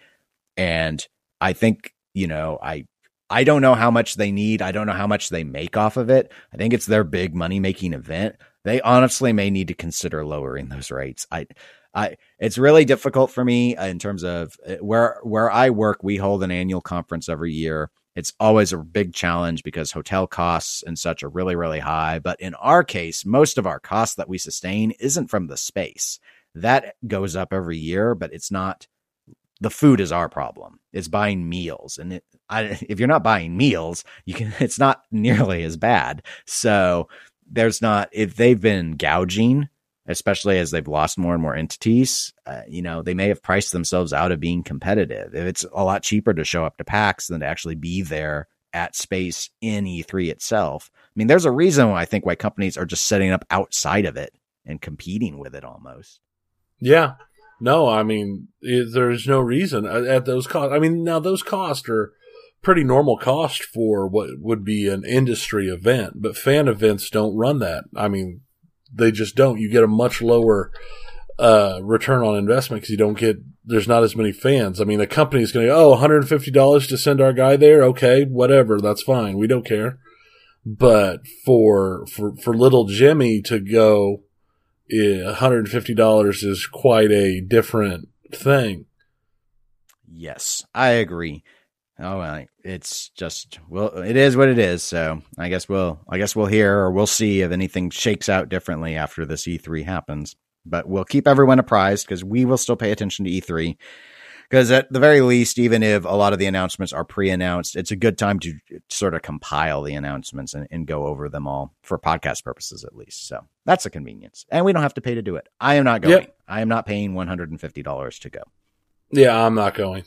And I think, you know, I I don't know how much they need. I don't know how much they make off of it. I think it's their big money making event. They honestly may need to consider lowering those rates. I I it's really difficult for me in terms of uh, where where I work. We hold an annual conference every year it's always a big challenge because hotel costs and such are really, really high. But in our case, most of our costs that we sustain isn't from the space. That goes up every year, but it's not the food is our problem. It's buying meals. And it, I, if you're not buying meals, you can, it's not nearly as bad. So there's not, if they've been gouging especially as they've lost more and more entities, uh, you know, they may have priced themselves out of being competitive. If it's a lot cheaper to show up to PAX than to actually be there at space in E3 itself. I mean, there's a reason why I think why companies are just setting up outside of it and competing with it almost. Yeah. No, I mean, it, there's no reason at, at those costs. I mean, now those costs are pretty normal cost for what would be an industry event, but fan events don't run that. I mean, they just don't. You get a much lower uh, return on investment because you don't get there's not as many fans. I mean, a company is going to go, oh, $150 to send our guy there. Okay, whatever, that's fine. We don't care. But for for for little Jimmy to go, $150 is quite a different thing. Yes, I agree. Oh well, it's just well, it is what it is. So I guess we'll I guess we'll hear or we'll see if anything shakes out differently after this E3 happens. But we'll keep everyone apprised because we will still pay attention to E3. Because at the very least, even if a lot of the announcements are pre-announced, it's a good time to sort of compile the announcements and, and go over them all for podcast purposes, at least. So that's a convenience, and we don't have to pay to do it. I am not going. Yep. I am not paying one hundred and fifty dollars to go. Yeah, I'm not going.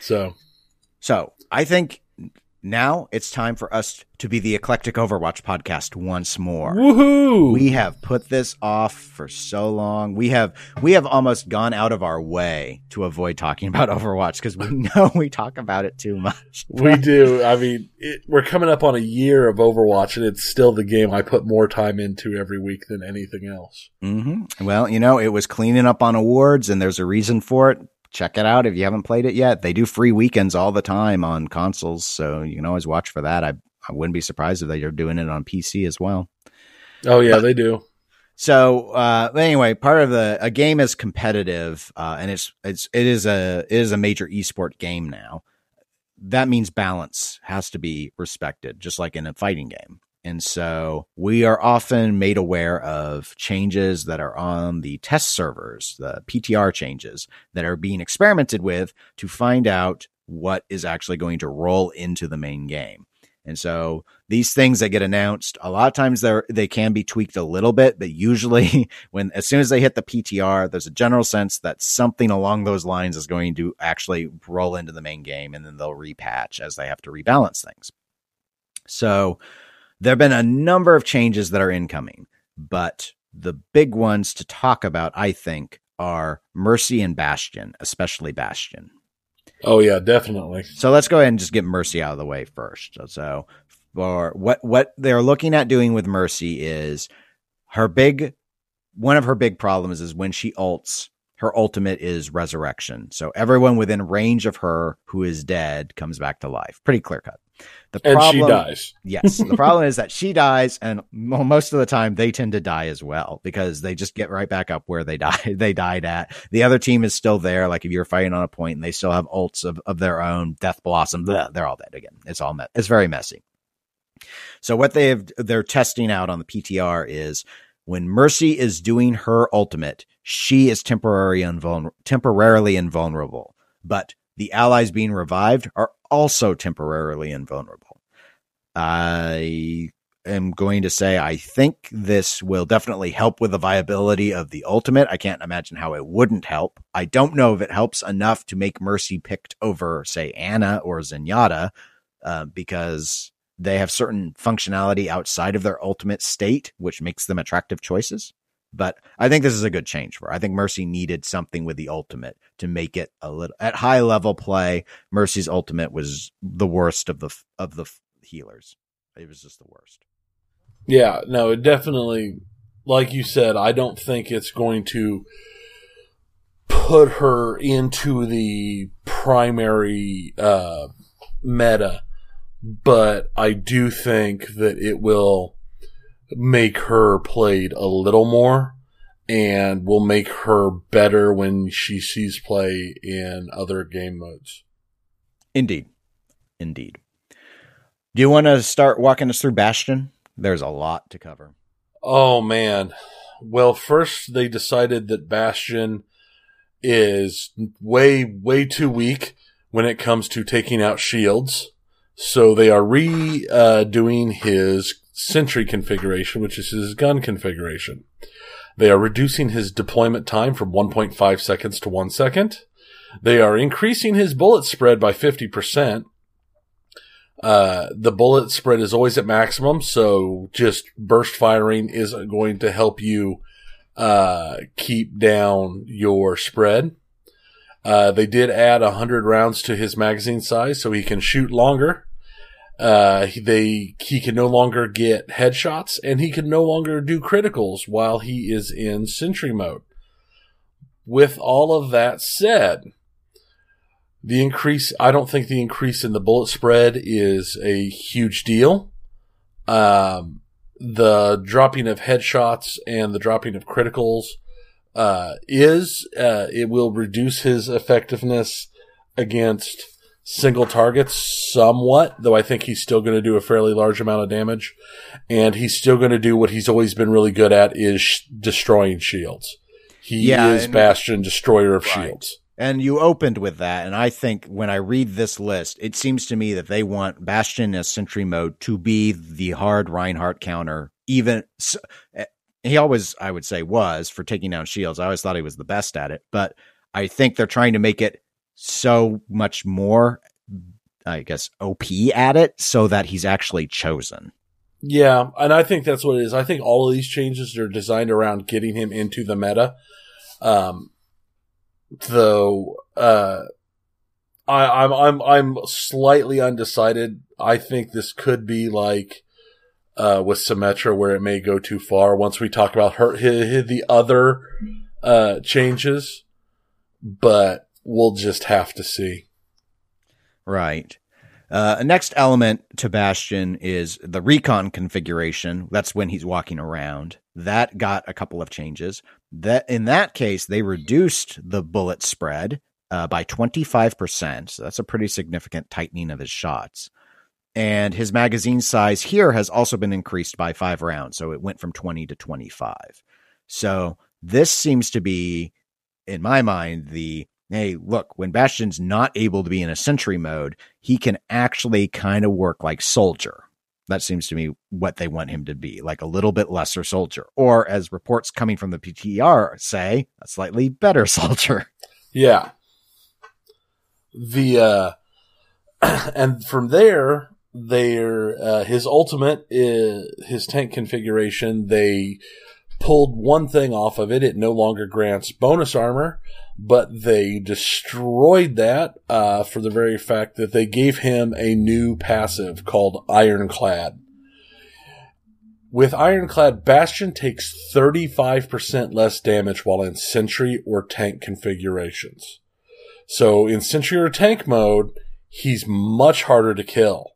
So so I think now it's time for us to be the Eclectic Overwatch podcast once more. Woohoo! We have put this off for so long. We have we have almost gone out of our way to avoid talking about Overwatch because we know we talk about it too much. we do. I mean, it, we're coming up on a year of Overwatch, and it's still the game I put more time into every week than anything else. Mm-hmm. Well, you know, it was cleaning up on awards, and there's a reason for it check it out if you haven't played it yet. They do free weekends all the time on consoles, so you can always watch for that. I I wouldn't be surprised if they're doing it on PC as well. Oh yeah, but, they do. So uh, anyway, part of the a game is competitive, uh, and it's it's it is a it is a major esport game now. That means balance has to be respected, just like in a fighting game. And so we are often made aware of changes that are on the test servers, the PTR changes that are being experimented with to find out what is actually going to roll into the main game. And so these things that get announced, a lot of times they they can be tweaked a little bit, but usually when as soon as they hit the PTR, there's a general sense that something along those lines is going to actually roll into the main game and then they'll repatch as they have to rebalance things. So there have been a number of changes that are incoming, but the big ones to talk about, I think, are Mercy and Bastion, especially Bastion. Oh yeah, definitely. So let's go ahead and just get Mercy out of the way first. So for what what they're looking at doing with Mercy is her big one of her big problems is when she ults, her ultimate is resurrection. So everyone within range of her who is dead comes back to life. Pretty clear cut. The and problem, she dies. yes. The problem is that she dies, and most of the time they tend to die as well because they just get right back up where they died. They died at. The other team is still there. Like if you're fighting on a point and they still have ults of, of their own, Death Blossom, they're all dead again. It's all me- it's very messy. So what they have they're testing out on the PTR is when Mercy is doing her ultimate, she is temporarily temporarily invulnerable, but the allies being revived are also temporarily invulnerable. I am going to say I think this will definitely help with the viability of the ultimate. I can't imagine how it wouldn't help. I don't know if it helps enough to make Mercy picked over, say, Ana or Zenyatta, uh, because they have certain functionality outside of their ultimate state, which makes them attractive choices. But I think this is a good change for her. I think Mercy needed something with the ultimate to make it a little at high level play. Mercy's ultimate was the worst of the of the healers. It was just the worst. Yeah, no, it definitely like you said, I don't think it's going to put her into the primary uh, meta, but I do think that it will make her played a little more and will make her better when she sees play in other game modes. Indeed. Indeed. Do you want to start walking us through Bastion? There's a lot to cover. Oh, man. Well, first they decided that Bastion is way, way too weak when it comes to taking out shields. So they are redoing uh, his sentry configuration, which is his gun configuration. They are reducing his deployment time from 1.5 seconds to 1 second. They are increasing his bullet spread by 50%. Uh, the bullet spread is always at maximum, so just burst firing is going to help you uh, keep down your spread. Uh, they did add 100 rounds to his magazine size so he can shoot longer. Uh, they he can no longer get headshots, and he can no longer do criticals while he is in Sentry mode. With all of that said, the increase I don't think the increase in the bullet spread is a huge deal. Um, the dropping of headshots and the dropping of criticals uh, is uh, it will reduce his effectiveness against single targets somewhat, though I think he's still going to do a fairly large amount of damage. And he's still going to do what he's always been really good at is sh- destroying shields. He yeah, is Bastion, destroyer of right. shields. And you opened with that, and I think when I read this list, it seems to me that they want Bastion as Sentry mode to be the hard Reinhardt counter. Even eh, he always, I would say, was for taking down shields. I always thought he was the best at it, but I think they're trying to make it so much more I guess, OP at it so that he's actually chosen. Yeah, and I think that's what it is. I think all of these changes are designed around getting him into the meta. Um, though, uh, I, I'm I'm I'm slightly undecided. I think this could be like uh, with Symmetra, where it may go too far. Once we talk about her the other uh, changes, but we'll just have to see. Right. Uh, next element to Bastion is the recon configuration. That's when he's walking around. That got a couple of changes. That in that case, they reduced the bullet spread uh, by 25%. So that's a pretty significant tightening of his shots. And his magazine size here has also been increased by five rounds. So it went from 20 to 25. So this seems to be, in my mind, the hey, look, when Bastion's not able to be in a sentry mode, he can actually kind of work like soldier. That seems to me what they want him to be, like a little bit lesser soldier. Or as reports coming from the PTR say, a slightly better soldier. Yeah. The uh and from there, their uh, his ultimate is his tank configuration. They pulled one thing off of it. It no longer grants bonus armor, but they destroyed that uh, for the very fact that they gave him a new passive called Ironclad. With Ironclad, Bastion takes 35% less damage while in Sentry or Tank configurations. So in Sentry or Tank mode, he's much harder to kill.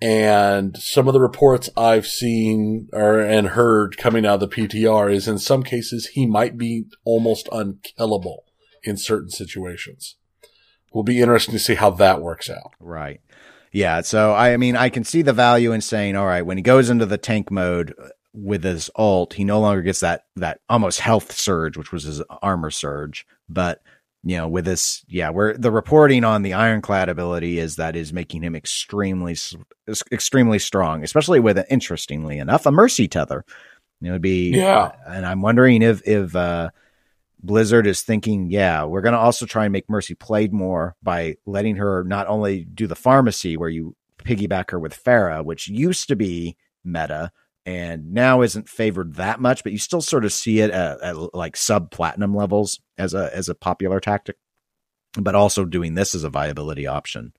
And some of the reports I've seen or and heard coming out of the PTR is in some cases he might be almost unkillable in certain situations. Will be interesting to see how that works out. Right. Yeah. So I mean, I can see the value in saying, all right, when he goes into the tank mode with his ult, he no longer gets that that almost health surge, which was his armor surge, but you know, with this, yeah, where the reporting on the ironclad ability is that is making him extremely, extremely strong, especially with, interestingly enough, a mercy tether. It would be, yeah. And I'm wondering if, if, uh, Blizzard is thinking, yeah, we're going to also try and make Mercy played more by letting her not only do the Pharmercy where you piggyback her with Pharah, which used to be meta, and now isn't favored that much, but you still sort of see it at, at like sub platinum levels as a as a popular tactic. But also doing this as a viability option.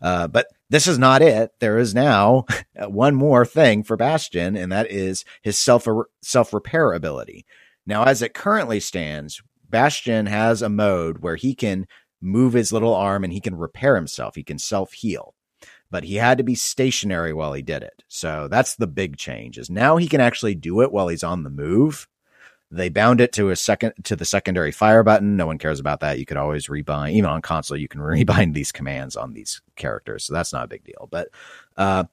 Uh, but this is not it. There is now one more thing for Bastion, and that is his self self repair ability. Now, as it currently stands, Bastion has a mode where he can move his little arm and he can repair himself. He can self heal but he had to be stationary while he did it. So that's the big change is now he can actually do it while he's on the move. They bound it to a second to the secondary fire button. No one cares about that. You could always rebind, even on console, you can rebind these commands on these characters. So that's not a big deal. But uh,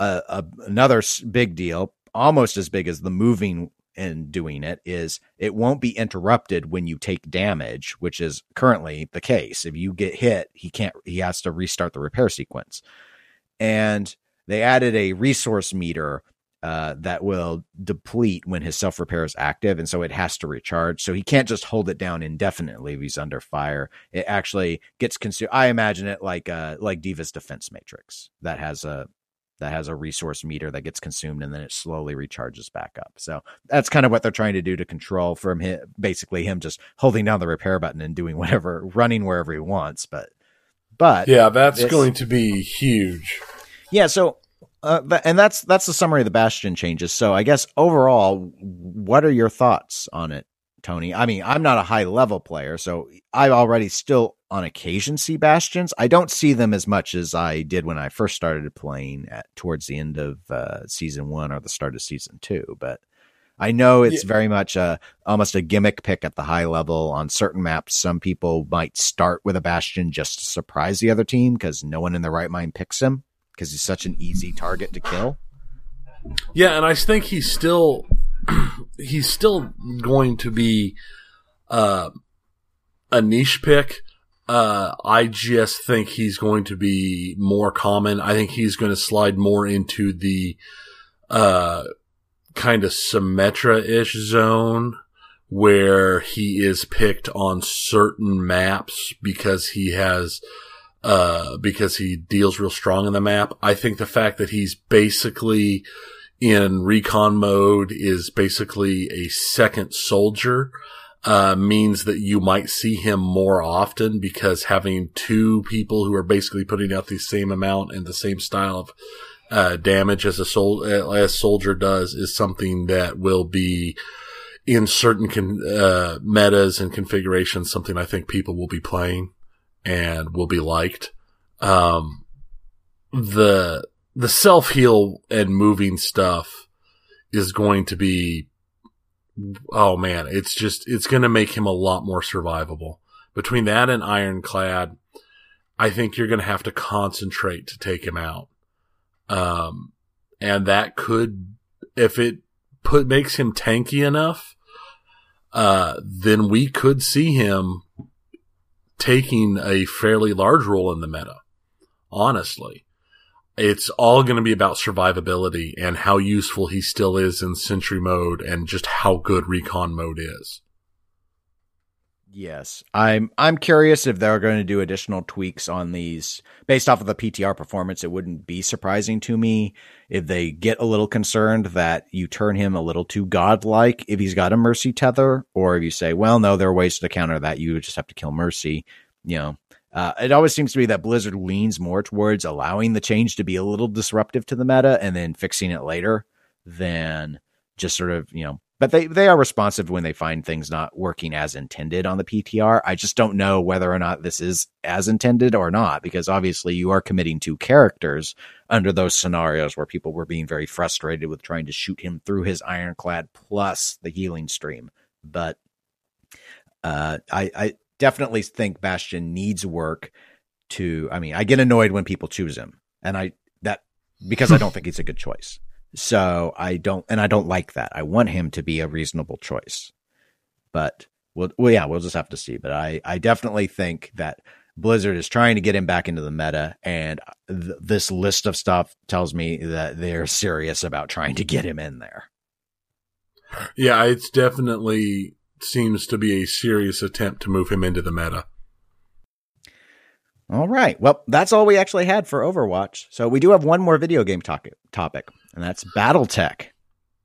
uh, another big deal, almost as big as the moving and doing it, is it won't be interrupted when you take damage, which is currently the case. If you get hit, he can't. He has to restart the repair sequence and they added a resource meter uh, that will deplete when his self repair is active, and so it has to recharge. So he can't just hold it down indefinitely if he's under fire. It actually gets consumed. I imagine it like uh, like D.Va's defense matrix that has a that has a resource meter that gets consumed and then it slowly recharges back up. So that's kind of what they're trying to do to control from him, basically him just holding down the repair button and doing whatever, running wherever he wants. But but yeah, that's going to be huge. Yeah. So, uh, and that's that's the summary of the Bastion changes. So, I guess overall, what are your thoughts on it, Tony? I mean, I'm not a high level player, so I already still on occasion see Bastions. I don't see them as much as I did when I first started playing at towards the end of uh, season one or the start of season two, but. I know it's yeah. very much a almost a gimmick pick at the high level on certain maps. Some people might start with a Bastion just to surprise the other team because no one in their right mind picks him because he's such an easy target to kill. Yeah, and I think he's still he's still going to be uh, a niche pick. Uh, I just think he's going to be more common. I think he's going to slide more into the uh, kind of Symmetra-ish zone where he is picked on certain maps because he has uh, because he deals real strong in the map. I think the fact that he's basically in recon mode is basically a second soldier uh, means that you might see him more often because having two people who are basically putting out the same amount and the same style of uh, damage as a sol- as soldier does is something that will be in certain con- uh, metas and configurations something I think people will be playing and will be liked. Um, the the self heal and moving stuff is going to be oh man, it's just, it's going to make him a lot more survivable. Between that and Ironclad, I think you're going to have to concentrate to take him out. Um, and that could, if it put, makes him tanky enough, uh, then we could see him taking a fairly large role in the meta. Honestly it's all going to be about survivability and how useful he still is in sentry mode and just how good recon mode is. Yes. I'm I'm curious if they're going to do additional tweaks on these based off of the PTR performance. It wouldn't be surprising to me if they get a little concerned that you turn him a little too godlike if he's got a mercy tether, or if you say, well, no, there are ways to counter that. You just have to kill mercy. You know, uh, it always seems to be that Blizzard leans more towards allowing the change to be a little disruptive to the meta and then fixing it later than just sort of, you know, but they, they are responsive when they find things not working as intended on the PTR. I just don't know whether or not this is as intended or not, because obviously you are committing two characters under those scenarios where people were being very frustrated with trying to shoot him through his ironclad plus the healing stream. But uh, I, I definitely think Bastion needs work to I mean, I get annoyed when people choose him. And I that because I don't think he's a good choice. So I don't and I don't like that. I want him to be a reasonable choice. But well, well yeah, we'll just have to see. But I I definitely think that Blizzard is trying to get him back into the meta, and th- this list of stuff tells me that they're serious about trying to get him in there. Yeah, it's definitely seems to be a serious attempt to move him into the meta. All right. Well, that's all we actually had for Overwatch. So we do have one more video game topic, topic and that's BattleTech.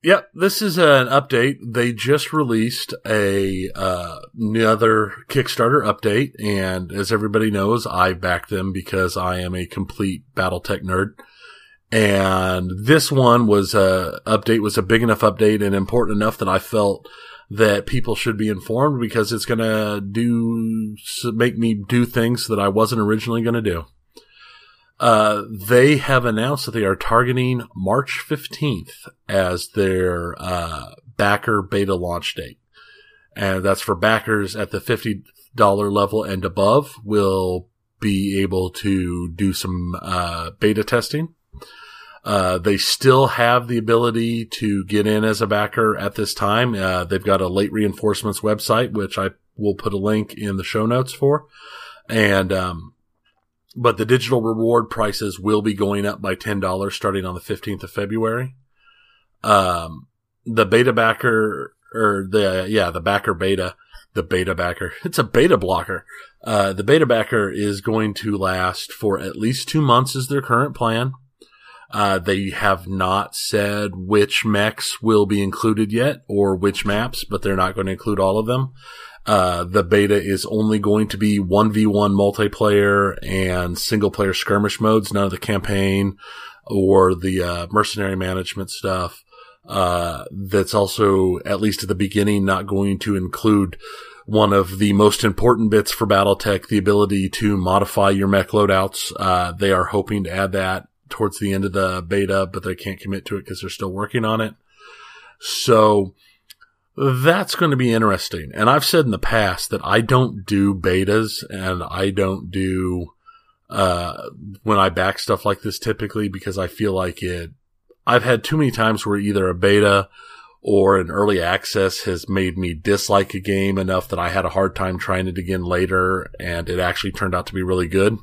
Yep, this is an update. They just released a uh, another Kickstarter update, and as everybody knows, I back them because I am a complete BattleTech nerd. And this one was a update was a big enough update and important enough that I felt that people should be informed because it's going to do make me do things that I wasn't originally going to do. Uh, they have announced that they are targeting March 15th as their uh, backer beta launch date. And that's for backers at the $50 level and above will be able to do some uh, beta testing. Uh, they still have the ability to get in as a backer at this time. Uh, they've got a late reinforcements website, which I will put a link in the show notes for. And, um, but the digital reward prices will be going up by $10 starting on the 15th of February. Um, the beta backer or the, yeah, the backer beta, the beta backer. It's a beta blocker. Uh, the beta backer is going to last for at least two months is their current plan. Uh, they have not said which mechs will be included yet or which maps, but they're not going to include all of them. Uh, the beta is only going to be 1v1 multiplayer and single player skirmish modes, none of the campaign or the uh, mercenary management stuff. Uh, that's also, at least at the beginning, not going to include one of the most important bits for Battletech, the ability to modify your mech loadouts. Uh, they are hoping to add that towards the end of the beta, but they can't commit to it because they're still working on it. So that's going to be interesting. And I've said in the past that I don't do betas and I don't do, uh, when I back stuff like this typically because I feel like it, I've had too many times where either a beta or an early access has made me dislike a game enough that I had a hard time trying it again later and it actually turned out to be really good.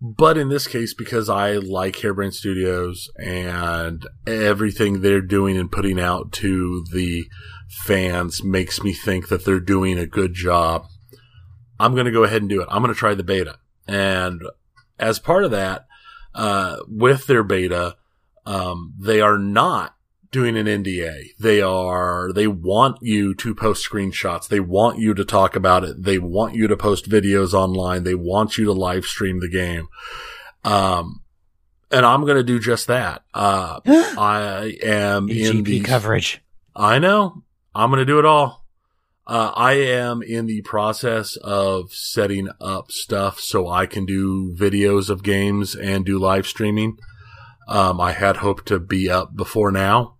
But in this case, because I like Harebrained Studios and everything they're doing and putting out to the fans makes me think that they're doing a good job. I'm going to go ahead and do it. I'm going to try the beta. And as part of that, uh, with their beta, um, they are not doing an NDA. They are, they want you to post screenshots. They want you to talk about it. They want you to post videos online. They want you to live stream the game. Um, and I'm going to do just that. Uh, I am in the coverage. I know. I'm going to do it all. Uh, I am in the process of setting up stuff so I can do videos of games and do live streaming. Um, I had hoped to be up before now.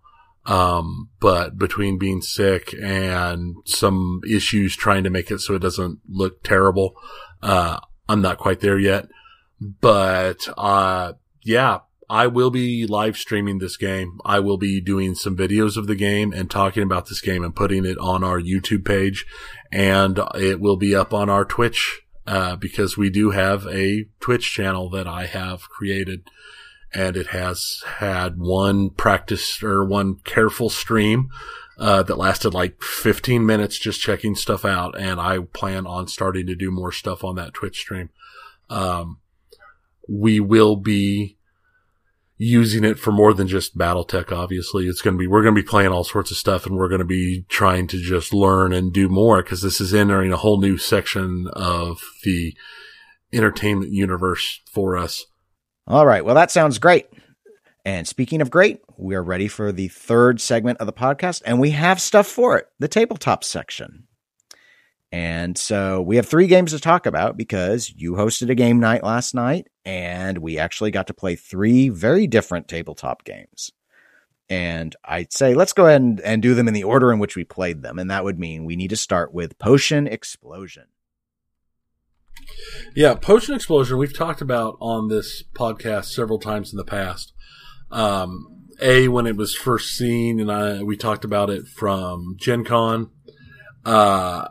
Um, but between being sick and some issues trying to make it so it doesn't look terrible, uh, I'm not quite there yet. But, uh, yeah, I will be live streaming this game. I will be doing some videos of the game and talking about this game and putting it on our YouTube page and it will be up on our Twitch, uh, because we do have a Twitch channel that I have created and it has had one practice or one careful stream, uh, that lasted like 15 minutes just checking stuff out. And I plan on starting to do more stuff on that Twitch stream. Um, we will be using it for more than just Battletech, obviously. It's going to be, we're going to be playing all sorts of stuff and we're going to be trying to just learn and do more because this is entering a whole new section of the entertainment universe for us. All right. Well, that sounds great. And speaking of great, we are ready for the third segment of the podcast and we have stuff for it the tabletop section. And so we have three games to talk about because you hosted a game night last night and we actually got to play three very different tabletop games. And I'd say let's go ahead and, and do them in the order in which we played them. And that would mean we need to start with Potion Explosion. Yeah, Potion Explosion, we've talked about on this podcast several times in the past. Um, a, when it was first seen, and I, we talked about it from Gen Con. Uh,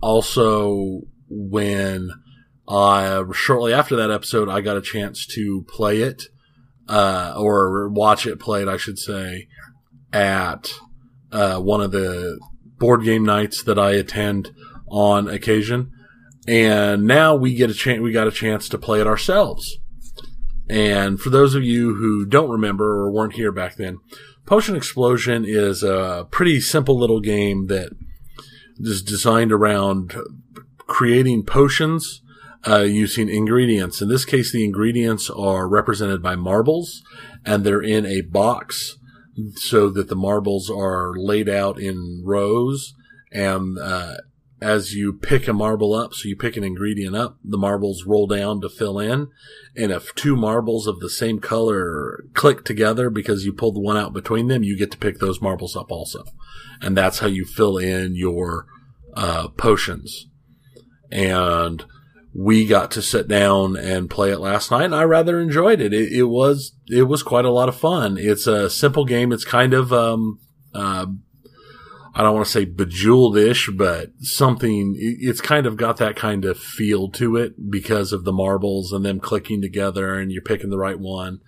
also, when shortly after that episode, I got a chance to play it, uh, or watch it played, I should say, at uh, one of the board game nights that I attend on occasion. And now we get a chance, we got a chance to play it ourselves. And for those of you who don't remember or weren't here back then, Potion Explosion is a pretty simple little game that is designed around creating potions uh, using ingredients. In this case, the ingredients are represented by marbles, and they're in a box so that the marbles are laid out in rows. And uh, as you pick a marble up, so you pick an ingredient up, the marbles roll down to fill in. And if two marbles of the same color click together because you pulled the one out between them, you get to pick those marbles up also. And that's how you fill in your uh, potions. And we got to sit down and play it last night and I rather enjoyed it. It, it was, it was quite a lot of fun. It's a simple game. It's kind of, um, uh, I don't want to say bejeweled-ish, but something, it's kind of got that kind of feel to it because of the marbles and them clicking together and you're picking the right one.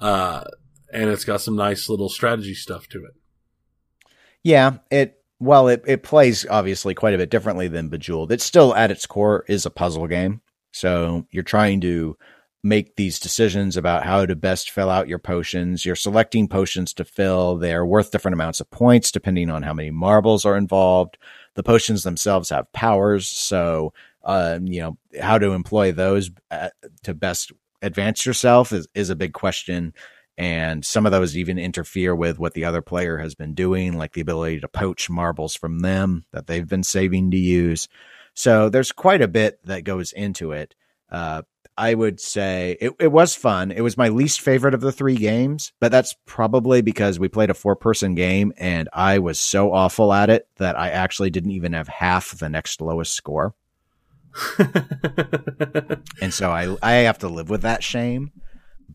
Uh, and it's got some nice little strategy stuff to it. Yeah, it well, it, it plays obviously quite a bit differently than Bejeweled. It still at its core is a puzzle game. So you're trying to make these decisions about how to best fill out your potions. You're selecting potions to fill. They're worth different amounts of points depending on how many marbles are involved. The potions themselves have powers. So, uh, you know, how to employ those uh, to best advance yourself is, is a big question and some of those even interfere with what the other player has been doing, like the ability to poach marbles from them that they've been saving to use. So there's quite a bit that goes into it. Uh, I would say it, it was fun. It was my least favorite of the three games, but that's probably because we played a four person game and I was so awful at it that I actually didn't even have half the next lowest score. and so I, I have to live with that shame.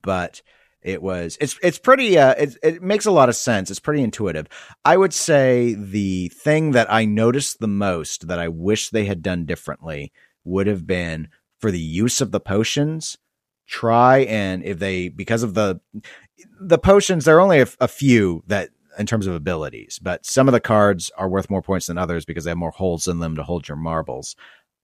But it was it's it's pretty uh it, it makes a lot of sense it's pretty intuitive i would say the thing that i noticed the most that i wish they had done differently would have been for the use of the potions try and if they because of the the potions there are only a, a few that in terms of abilities but some of the cards are worth more points than others because they have more holes in them to hold your marbles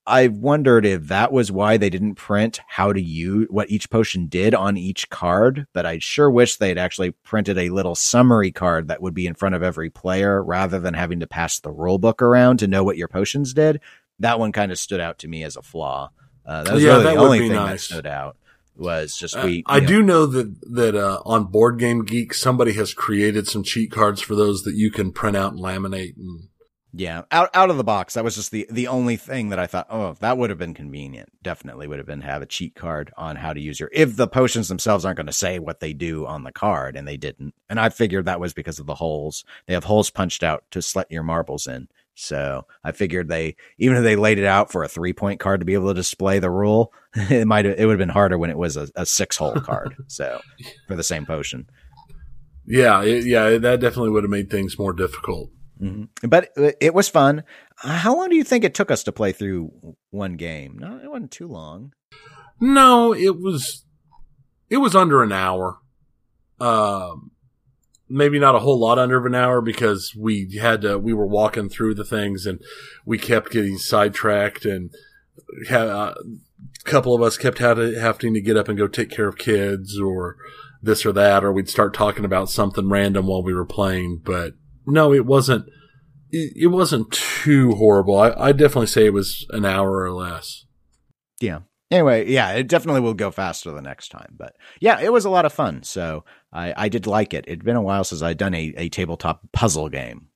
I wondered if that was why they didn't print how to use what each potion did on each card. But I sure wish they'd actually printed a little summary card that would be in front of every player rather than having to pass the rule book around to know what your potions did. That one kind of stood out to me as a flaw. Uh, that was Yeah, really that the would only be thing nice. that stood out was just Uh. I know, do know that that uh, on Board Game Geek, somebody has created some cheat cards for those that you can print out and laminate. And Yeah, out out of the box. That was just the the only thing that I thought, oh, that would have been convenient. Definitely would have been to have a cheat card on how to use your. If the potions themselves aren't going to say what they do on the card, and they didn't, and I figured that was because of the holes. They have holes punched out to slet your marbles in. So I figured they, even if they laid it out for a three point card to be able to display the rule, it might it would have been harder when it was a, a six hole card. So for the same potion. yeah, it, yeah, that definitely would have made things more difficult. Mhm. But it- it was fun. Uh, How long do you think it took us to play through one game? No, it wasn't too long. No, it was it was under an hour. Um maybe not a whole lot under of an hour because we had to we were walking through the things and we kept getting sidetracked and uh, a couple of us kept to, having to get up and go take care of kids or this or that or we'd start talking about something random while we were playing but no it wasn't it, it wasn't too horrible I, I definitely say it was an hour or less Yeah. Anyway, yeah, it definitely will go faster the next time. But yeah, it was a lot of fun. So I, I did like it. It'd been a while since I'd done a, a tabletop puzzle game.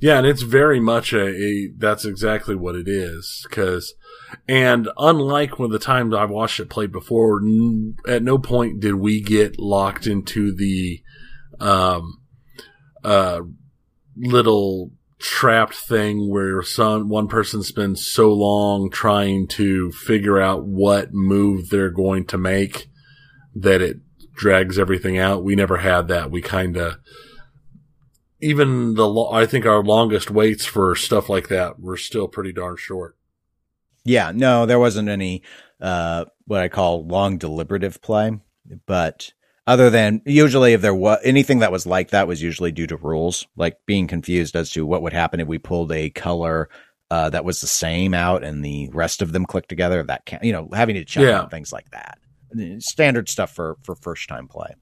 Yeah, and it's very much a, a that's exactly what it is. Cause, and unlike when the times I've watched it played before, n- at no point did we get locked into the, um, uh, little trapped thing where some, one person spends so long trying to figure out what move they're going to make that it drags everything out. We never had that. We kind of, even the lo- I think our longest waits for stuff like that were still pretty darn short. Yeah, no, there wasn't any uh what I call long deliberative play, but other than usually if there was anything that was like that was usually due to rules, like being confused as to what would happen if we pulled a color uh that was the same out and the rest of them clicked together. That can you know having to check Yeah. things like that. Standard stuff for for first time play.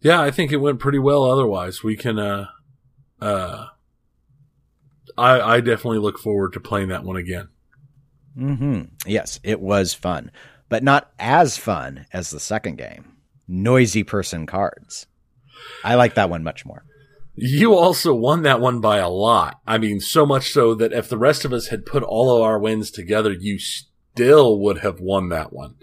Yeah, I think it went pretty well. Otherwise, we can. uh uh I I definitely look forward to playing that one again. hmm Yes, it was fun, but not as fun as the second game. Noisy person cards. I like that one much more. You also won that one by a lot. I mean, so much so that if the rest of us had put all of our wins together, you still would have won that one.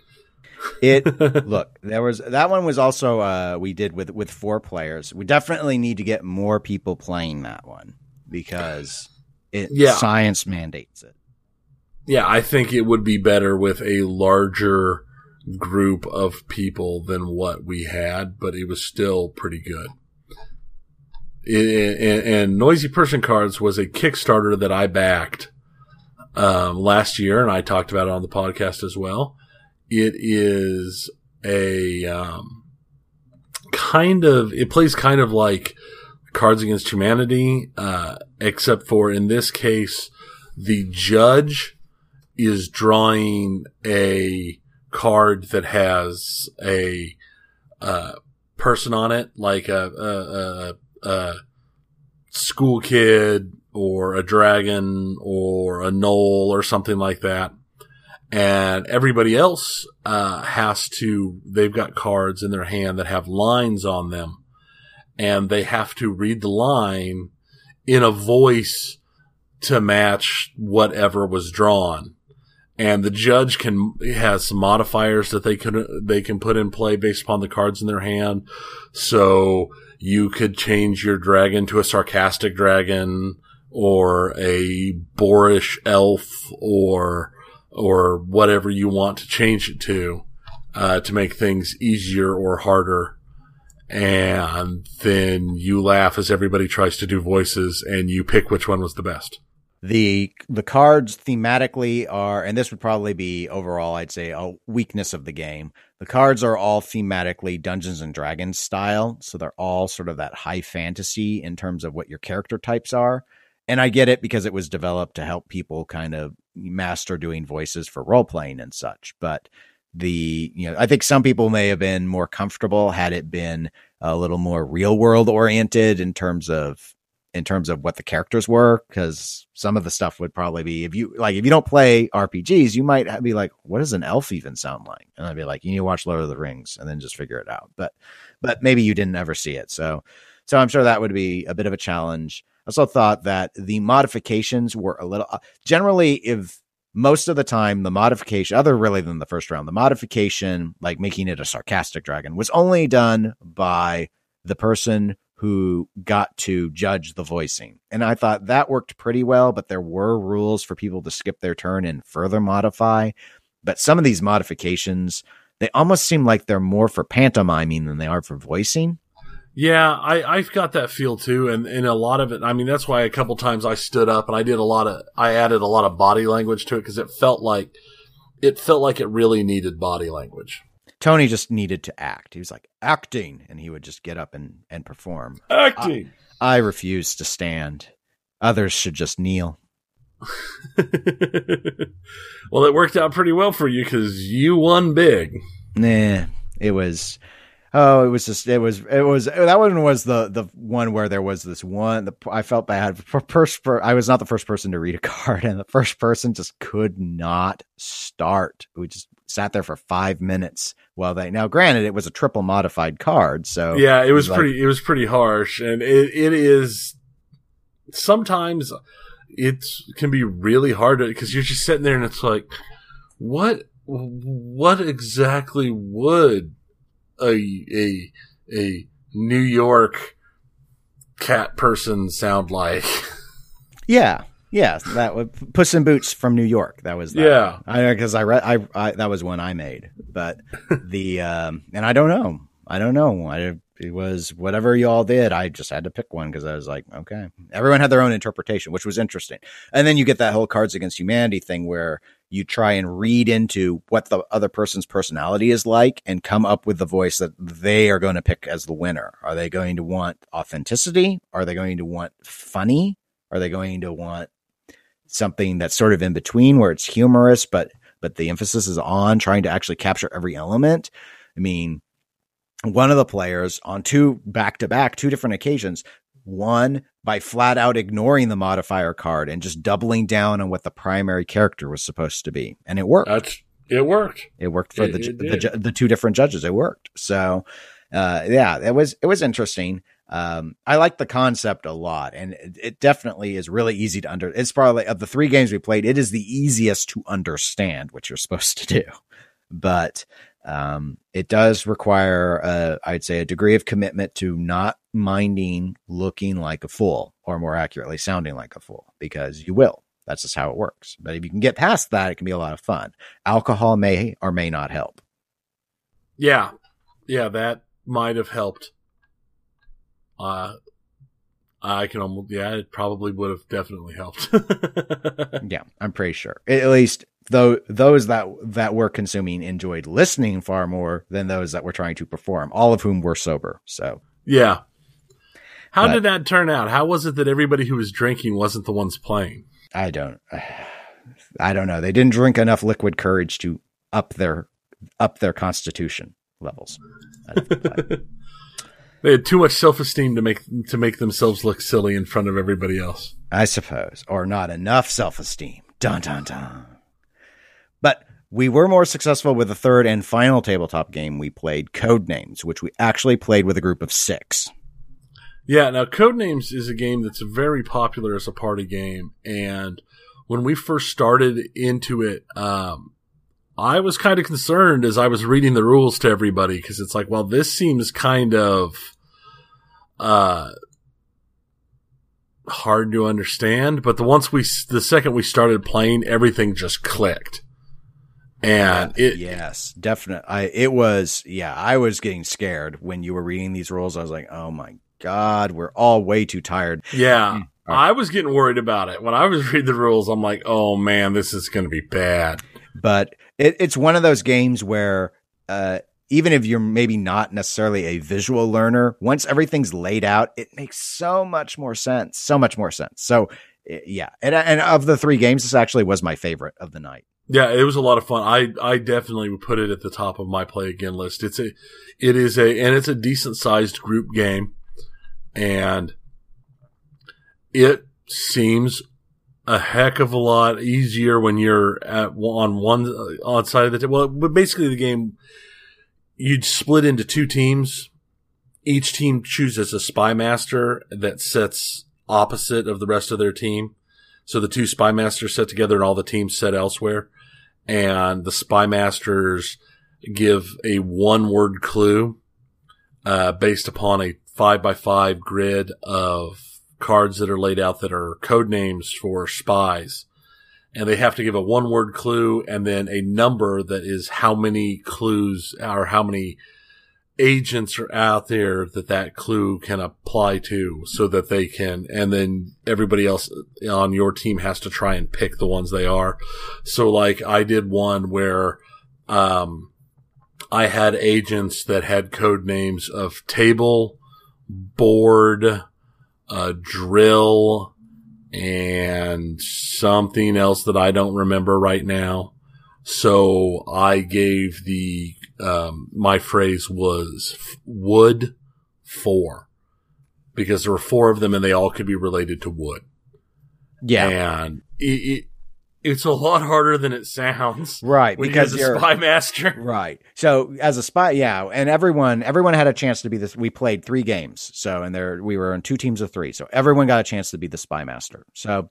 It look there was that one was also uh we did with with four players. We definitely need to get more people playing that one because it Yeah. science mandates it. Yeah, I think it would be better with a larger group of people than what we had, but it was still pretty good. It, and, and Noisy Person Cards was a Kickstarter that I backed um, last year, and I talked about it on the podcast as well. It is a um, kind of it plays kind of like Cards Against Humanity, uh, except for in this case, the judge is drawing a card that has a uh, person on it, like a, a, a, a school kid or a dragon or a gnoll or something like that. And everybody else uh, has to, they've got cards in their hand that have lines on them. And they have to read the line in a voice to match whatever was drawn and the judge can has some modifiers that they can they can put in play based upon the cards in their hand. So you could change your dragon to a sarcastic dragon or a boorish elf or or whatever you want to change it to uh, to make things easier or harder. And then you laugh as everybody tries to do voices, and you pick which one was the best. The the cards thematically are, and this would probably be overall, I'd say, a weakness of the game. The cards are all thematically Dungeons and Dragons style, so they're all sort of that high fantasy in terms of what your character types are. And I get it because it was developed to help people kind of master doing voices for role playing and such. But the, you know, I think some people may have been more comfortable had it been a little more real world oriented in terms of in terms of what the characters were because some of the stuff would probably be if you like if you don't play rpgs you might be like what does an elf even sound like? And i'd be like you need to watch lord of the rings and then just figure it out. But but maybe you didn't ever see it. So so i'm sure that would be a bit of a challenge also thought that the modifications were a little uh, generally if most of the time the modification other really than the first round the modification like making it a sarcastic dragon was only done by the person who got to judge the voicing. And I thought that worked pretty well, but there were rules for people to skip their turn and further modify. But some of these modifications, they almost seem like they're more for pantomiming than they are for voicing. Yeah, I, I've got that feel too, and, and a lot of it. I mean, that's why a couple times I stood up and I did a lot of, I added a lot of body language to it because it felt like, it felt like it really needed body language. Tony just needed to act. He was like acting, and he would just get up and and perform. Acting. I, I refuse to stand. Others should just kneel. well, it worked out pretty well for you because you won big. Nah, it was. Oh, it was just it was it was that one was the the one where there was this one. The, I felt bad. For first, for, I was not the first person to read a card, and the first person just could not start. We just sat there for five minutes while they now granted it was a triple modified card so yeah it was, it was pretty like, it was pretty harsh and it, it is sometimes it can be really hard because you're just sitting there and it's like what what exactly would a a a new york cat person sound like yeah yeah, that was Puss in Boots from New York. That was that. yeah. I because I read I, I that was one I made, but the um and I don't know. I don't know. I it was whatever y'all did. I just had to pick one because I was like, okay. Everyone had their own interpretation, which was interesting. And then you get that whole Cards Against Humanity thing where you try and read into what the other person's personality is like and come up with the voice that they are going to pick as the winner. Are they going to want authenticity? Are they going to want funny? Are they going to want something that's sort of in between where it's humorous, but but the emphasis is on trying to actually capture every element. I mean, one of the players on two back to back, two different occasions, one by flat out ignoring the modifier card and just doubling down on what the primary character was supposed to be, and it worked. That's it worked. It worked for it, the, it the the two different judges. It worked. So, uh, yeah, it was it was interesting. Um, I like the concept a lot, and it, it, definitely is really easy to under. It's probably of the three games we played, it is the easiest to understand what you're supposed to do. But um, it does require, uh, I'd say, a degree of commitment to not minding looking like a fool, or more accurately, sounding like a fool, because you will. That's just how it works. But if you can get past that, it can be a lot of fun. Alcohol may or may not help. Yeah, yeah, that might have helped uh, I can almost, yeah, it probably would have definitely helped. yeah, I'm pretty sure. At least though those that that were consuming enjoyed listening far more than those that were trying to perform, all of whom were sober. So yeah. How but, did that turn out? How was it that everybody who was drinking wasn't the ones playing? I don't I don't know. They didn't drink enough liquid courage to up their up their constitution levels. They had too much self esteem to make to make themselves look silly in front of everybody else. I suppose, or not enough self esteem. Dun dun dun. But we were more successful with the third and final tabletop game we played, Codenames, which we actually played with a group of six. Yeah, now Codenames is a game that's very popular as a party game, and when we first started into it, um, I was kind of concerned as I was reading the rules to everybody because it's like, well, this seems kind of uh, hard to understand. But the once we, the second we started playing, everything just clicked. And it, yes, definitely. I, it was, yeah, I was getting scared when you were reading these rules. I was like, oh my God, we're all way too tired. Yeah. Mm. I was getting worried about it. When I was reading the rules, I'm like, oh man, this is going to be bad. But it, it's one of those games where, uh, even if you're maybe not necessarily a visual learner, once everything's laid out, it makes so much more sense. So much more sense. So yeah, and and of the three games, this actually was my favorite of the night. Yeah, it was a lot of fun. I I definitely would put it at the top of my play again list. It's a it is a and it's a decent sized group game, and it seems a heck of a lot easier when you're at on one on side of the table. Well, but basically the game you'd split into two teams. Each team chooses a spy master that sits opposite of the rest of their team. So the two spy masters set together and all the teams set elsewhere. And the spy masters give a one word clue, uh, based upon a five by five grid of cards that are laid out that are code names for spies. And they have to give a one word clue and then a number that is how many clues or how many agents are out there that that clue can apply to so that they can, and then everybody else on your team has to try and pick the ones they are. So like I did one where, um, I had agents that had code names of table, board, a drill, and something else that I don't remember right now. So I gave the, um, my phrase was wood four because there were four of them and they all could be related to wood. Yeah. And it, it it's a lot harder than it sounds. Right. Because you're a spy master. Right. So as a spy, yeah. And everyone, everyone had a chance to be this. We played three games. So, and there, we were in two teams of three. So everyone got a chance to be the spy master. So,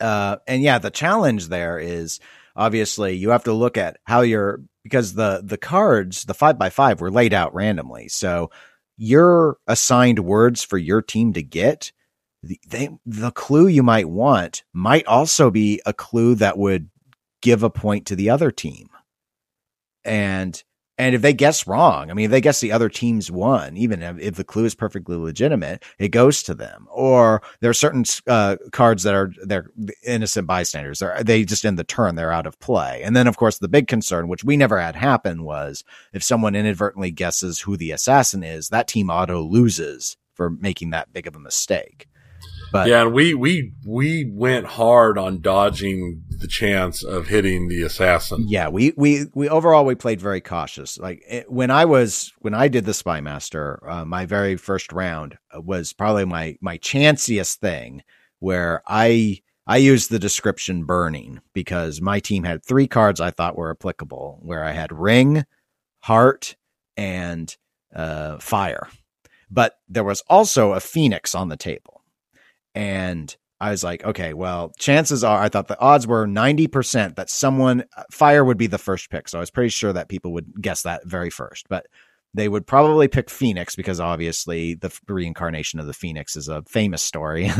uh, and yeah, the challenge there is obviously you have to look at how you're, because the, the cards, the five by five were laid out randomly. So you're assigned words for your team to get they, the clue you might want might also be a clue that would give a point to the other team. And and if they guess wrong, I mean, if they guess the other team's won, even if, if the clue is perfectly legitimate, it goes to them. Or there are certain uh, cards that are they're innocent bystanders. They're, they just end the turn, they're out of play. And then, of course, the big concern, which we never had happen, was if someone inadvertently guesses who the assassin is, that team auto loses for making that big of a mistake. But yeah, and we we we went hard on dodging the chance of hitting the assassin. Yeah, we we we overall we played very cautious. Like it, when I was when I did the spy master, uh, my very first round was probably my my chanciest thing where I I used the description burning because my team had three cards I thought were applicable where I had ring, heart, and uh, fire. But there was also a phoenix on the table. And I was like, okay, well, chances are, I thought the odds were 90% that someone, uh, fire would be the first pick. So I was pretty sure that people would guess that very first. But they would probably pick Phoenix because obviously the reincarnation of the Phoenix is a famous story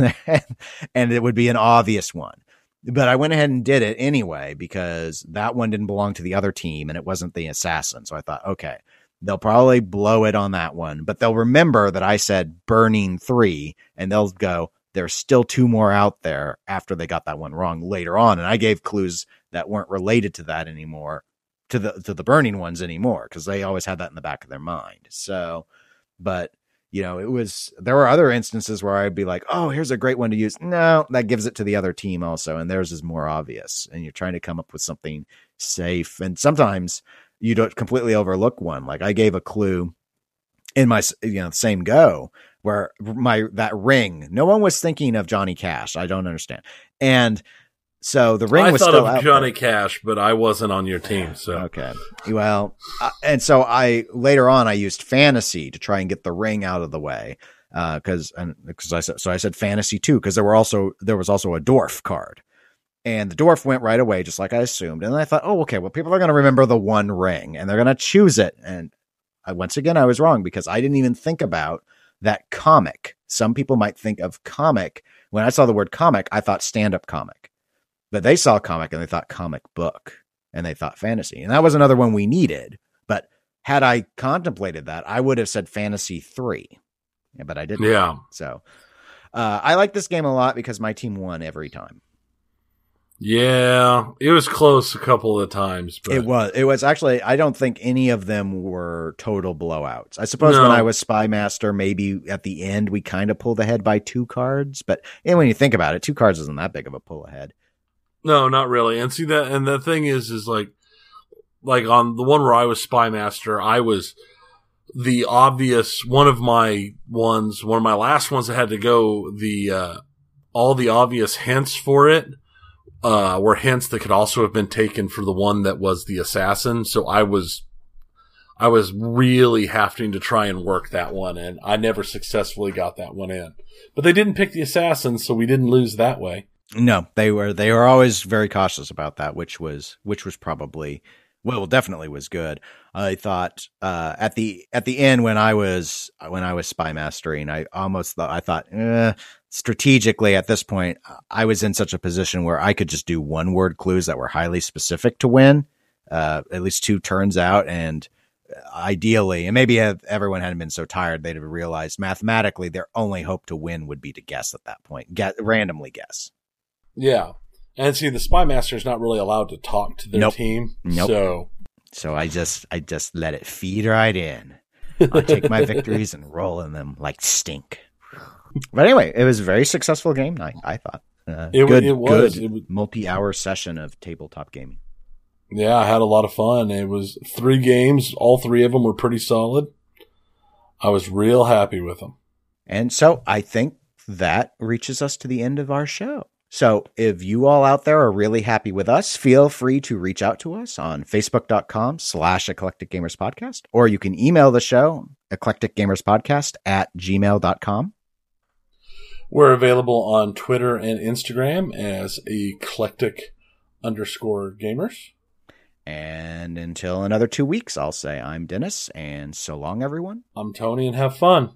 and it would be an obvious one. But I went ahead and did it anyway because that one didn't belong to the other team and it wasn't the assassin. So I thought, okay, they'll probably blow it on that one, but they'll remember that I said burning three and they'll go, there's still two more out there after they got that one wrong later on. And I gave clues that weren't related to that anymore, to the to the burning ones anymore, because they always had that in the back of their mind. So, but you know, it was there were other instances where I'd be like, oh, here's a great one to use. No, that gives it to the other team also, and theirs is more obvious. And you're trying to come up with something safe. And sometimes you don't completely overlook one. Like I gave a clue in my you know same go where my that ring. No one was thinking of Johnny Cash. I don't understand. And so the ring I was thought still of Johnny there. Cash, but I wasn't on your team. So Okay. Well, uh, and so I later on I used fantasy to try and get the ring out of the way because uh, and because I said so I said fantasy too because there were also there was also a dwarf card. And the dwarf went right away, just like I assumed. And I thought, oh, okay, well, people are going to remember the one ring and they're going to choose it. And I, once again, I was wrong because I didn't even think about that comic. Some people might think of comic. When I saw the word comic, I thought stand up comic. But they saw comic and they thought comic book and they thought fantasy. And that was another one we needed. But had I contemplated that, I would have said fantasy three. Yeah, but I didn't. Yeah. So uh, I like this game a lot because my team won every time. Yeah, it was close a couple of times. But It was. It was actually. I don't think any of them were total blowouts. I suppose when I was spy master, maybe at the end we kind of pulled ahead by two cards. But and when you think about it, two cards isn't that big of a pull ahead. No, not really. And see that, and the thing is, is like, like on the one where I was spy master, I was the obvious one of my ones, one of my last ones that had to go. The uh, all the obvious hints for it uh, were hints that could also have been taken for the one that was the assassin. So I was, I was really having to try and work that one, and I never successfully got that one in. But they didn't pick the assassin, so we didn't lose that way. No, they were. They were always very cautious about that, which was which was probably well, definitely was good. I thought uh, at the at the end when I was when I was spy mastering, I almost thought I thought eh, strategically at this point I was in such a position where I could just do one word clues that were highly specific to win, uh, at least two turns out, and ideally, and maybe if everyone hadn't been so tired, they'd have realized mathematically their only hope to win would be to guess at that point, get randomly guess. Yeah. And see, the spy master is not really allowed to talk to their Nope. team. Nope. So So I just I just let it feed right in. I take my victories and roll in them like stink. But anyway, it was a very successful game night. I thought. Uh, It good, it was. good It was- multi-hour session of tabletop gaming. yeah, I had a lot of fun. It was three games. All three of them were pretty solid. I was real happy with them. And so I think that reaches us to the end of our show. So if you all out there are really happy with us, feel free to reach out to us on facebook.com slash eclectic gamers podcast, or you can email the show eclecticgamerspodcast at gmail.com. We're available on Twitter and Instagram as eclectic underscore gamers. And until another two weeks, I'll say I'm Dennis, and so long, everyone. I'm Tony and have fun.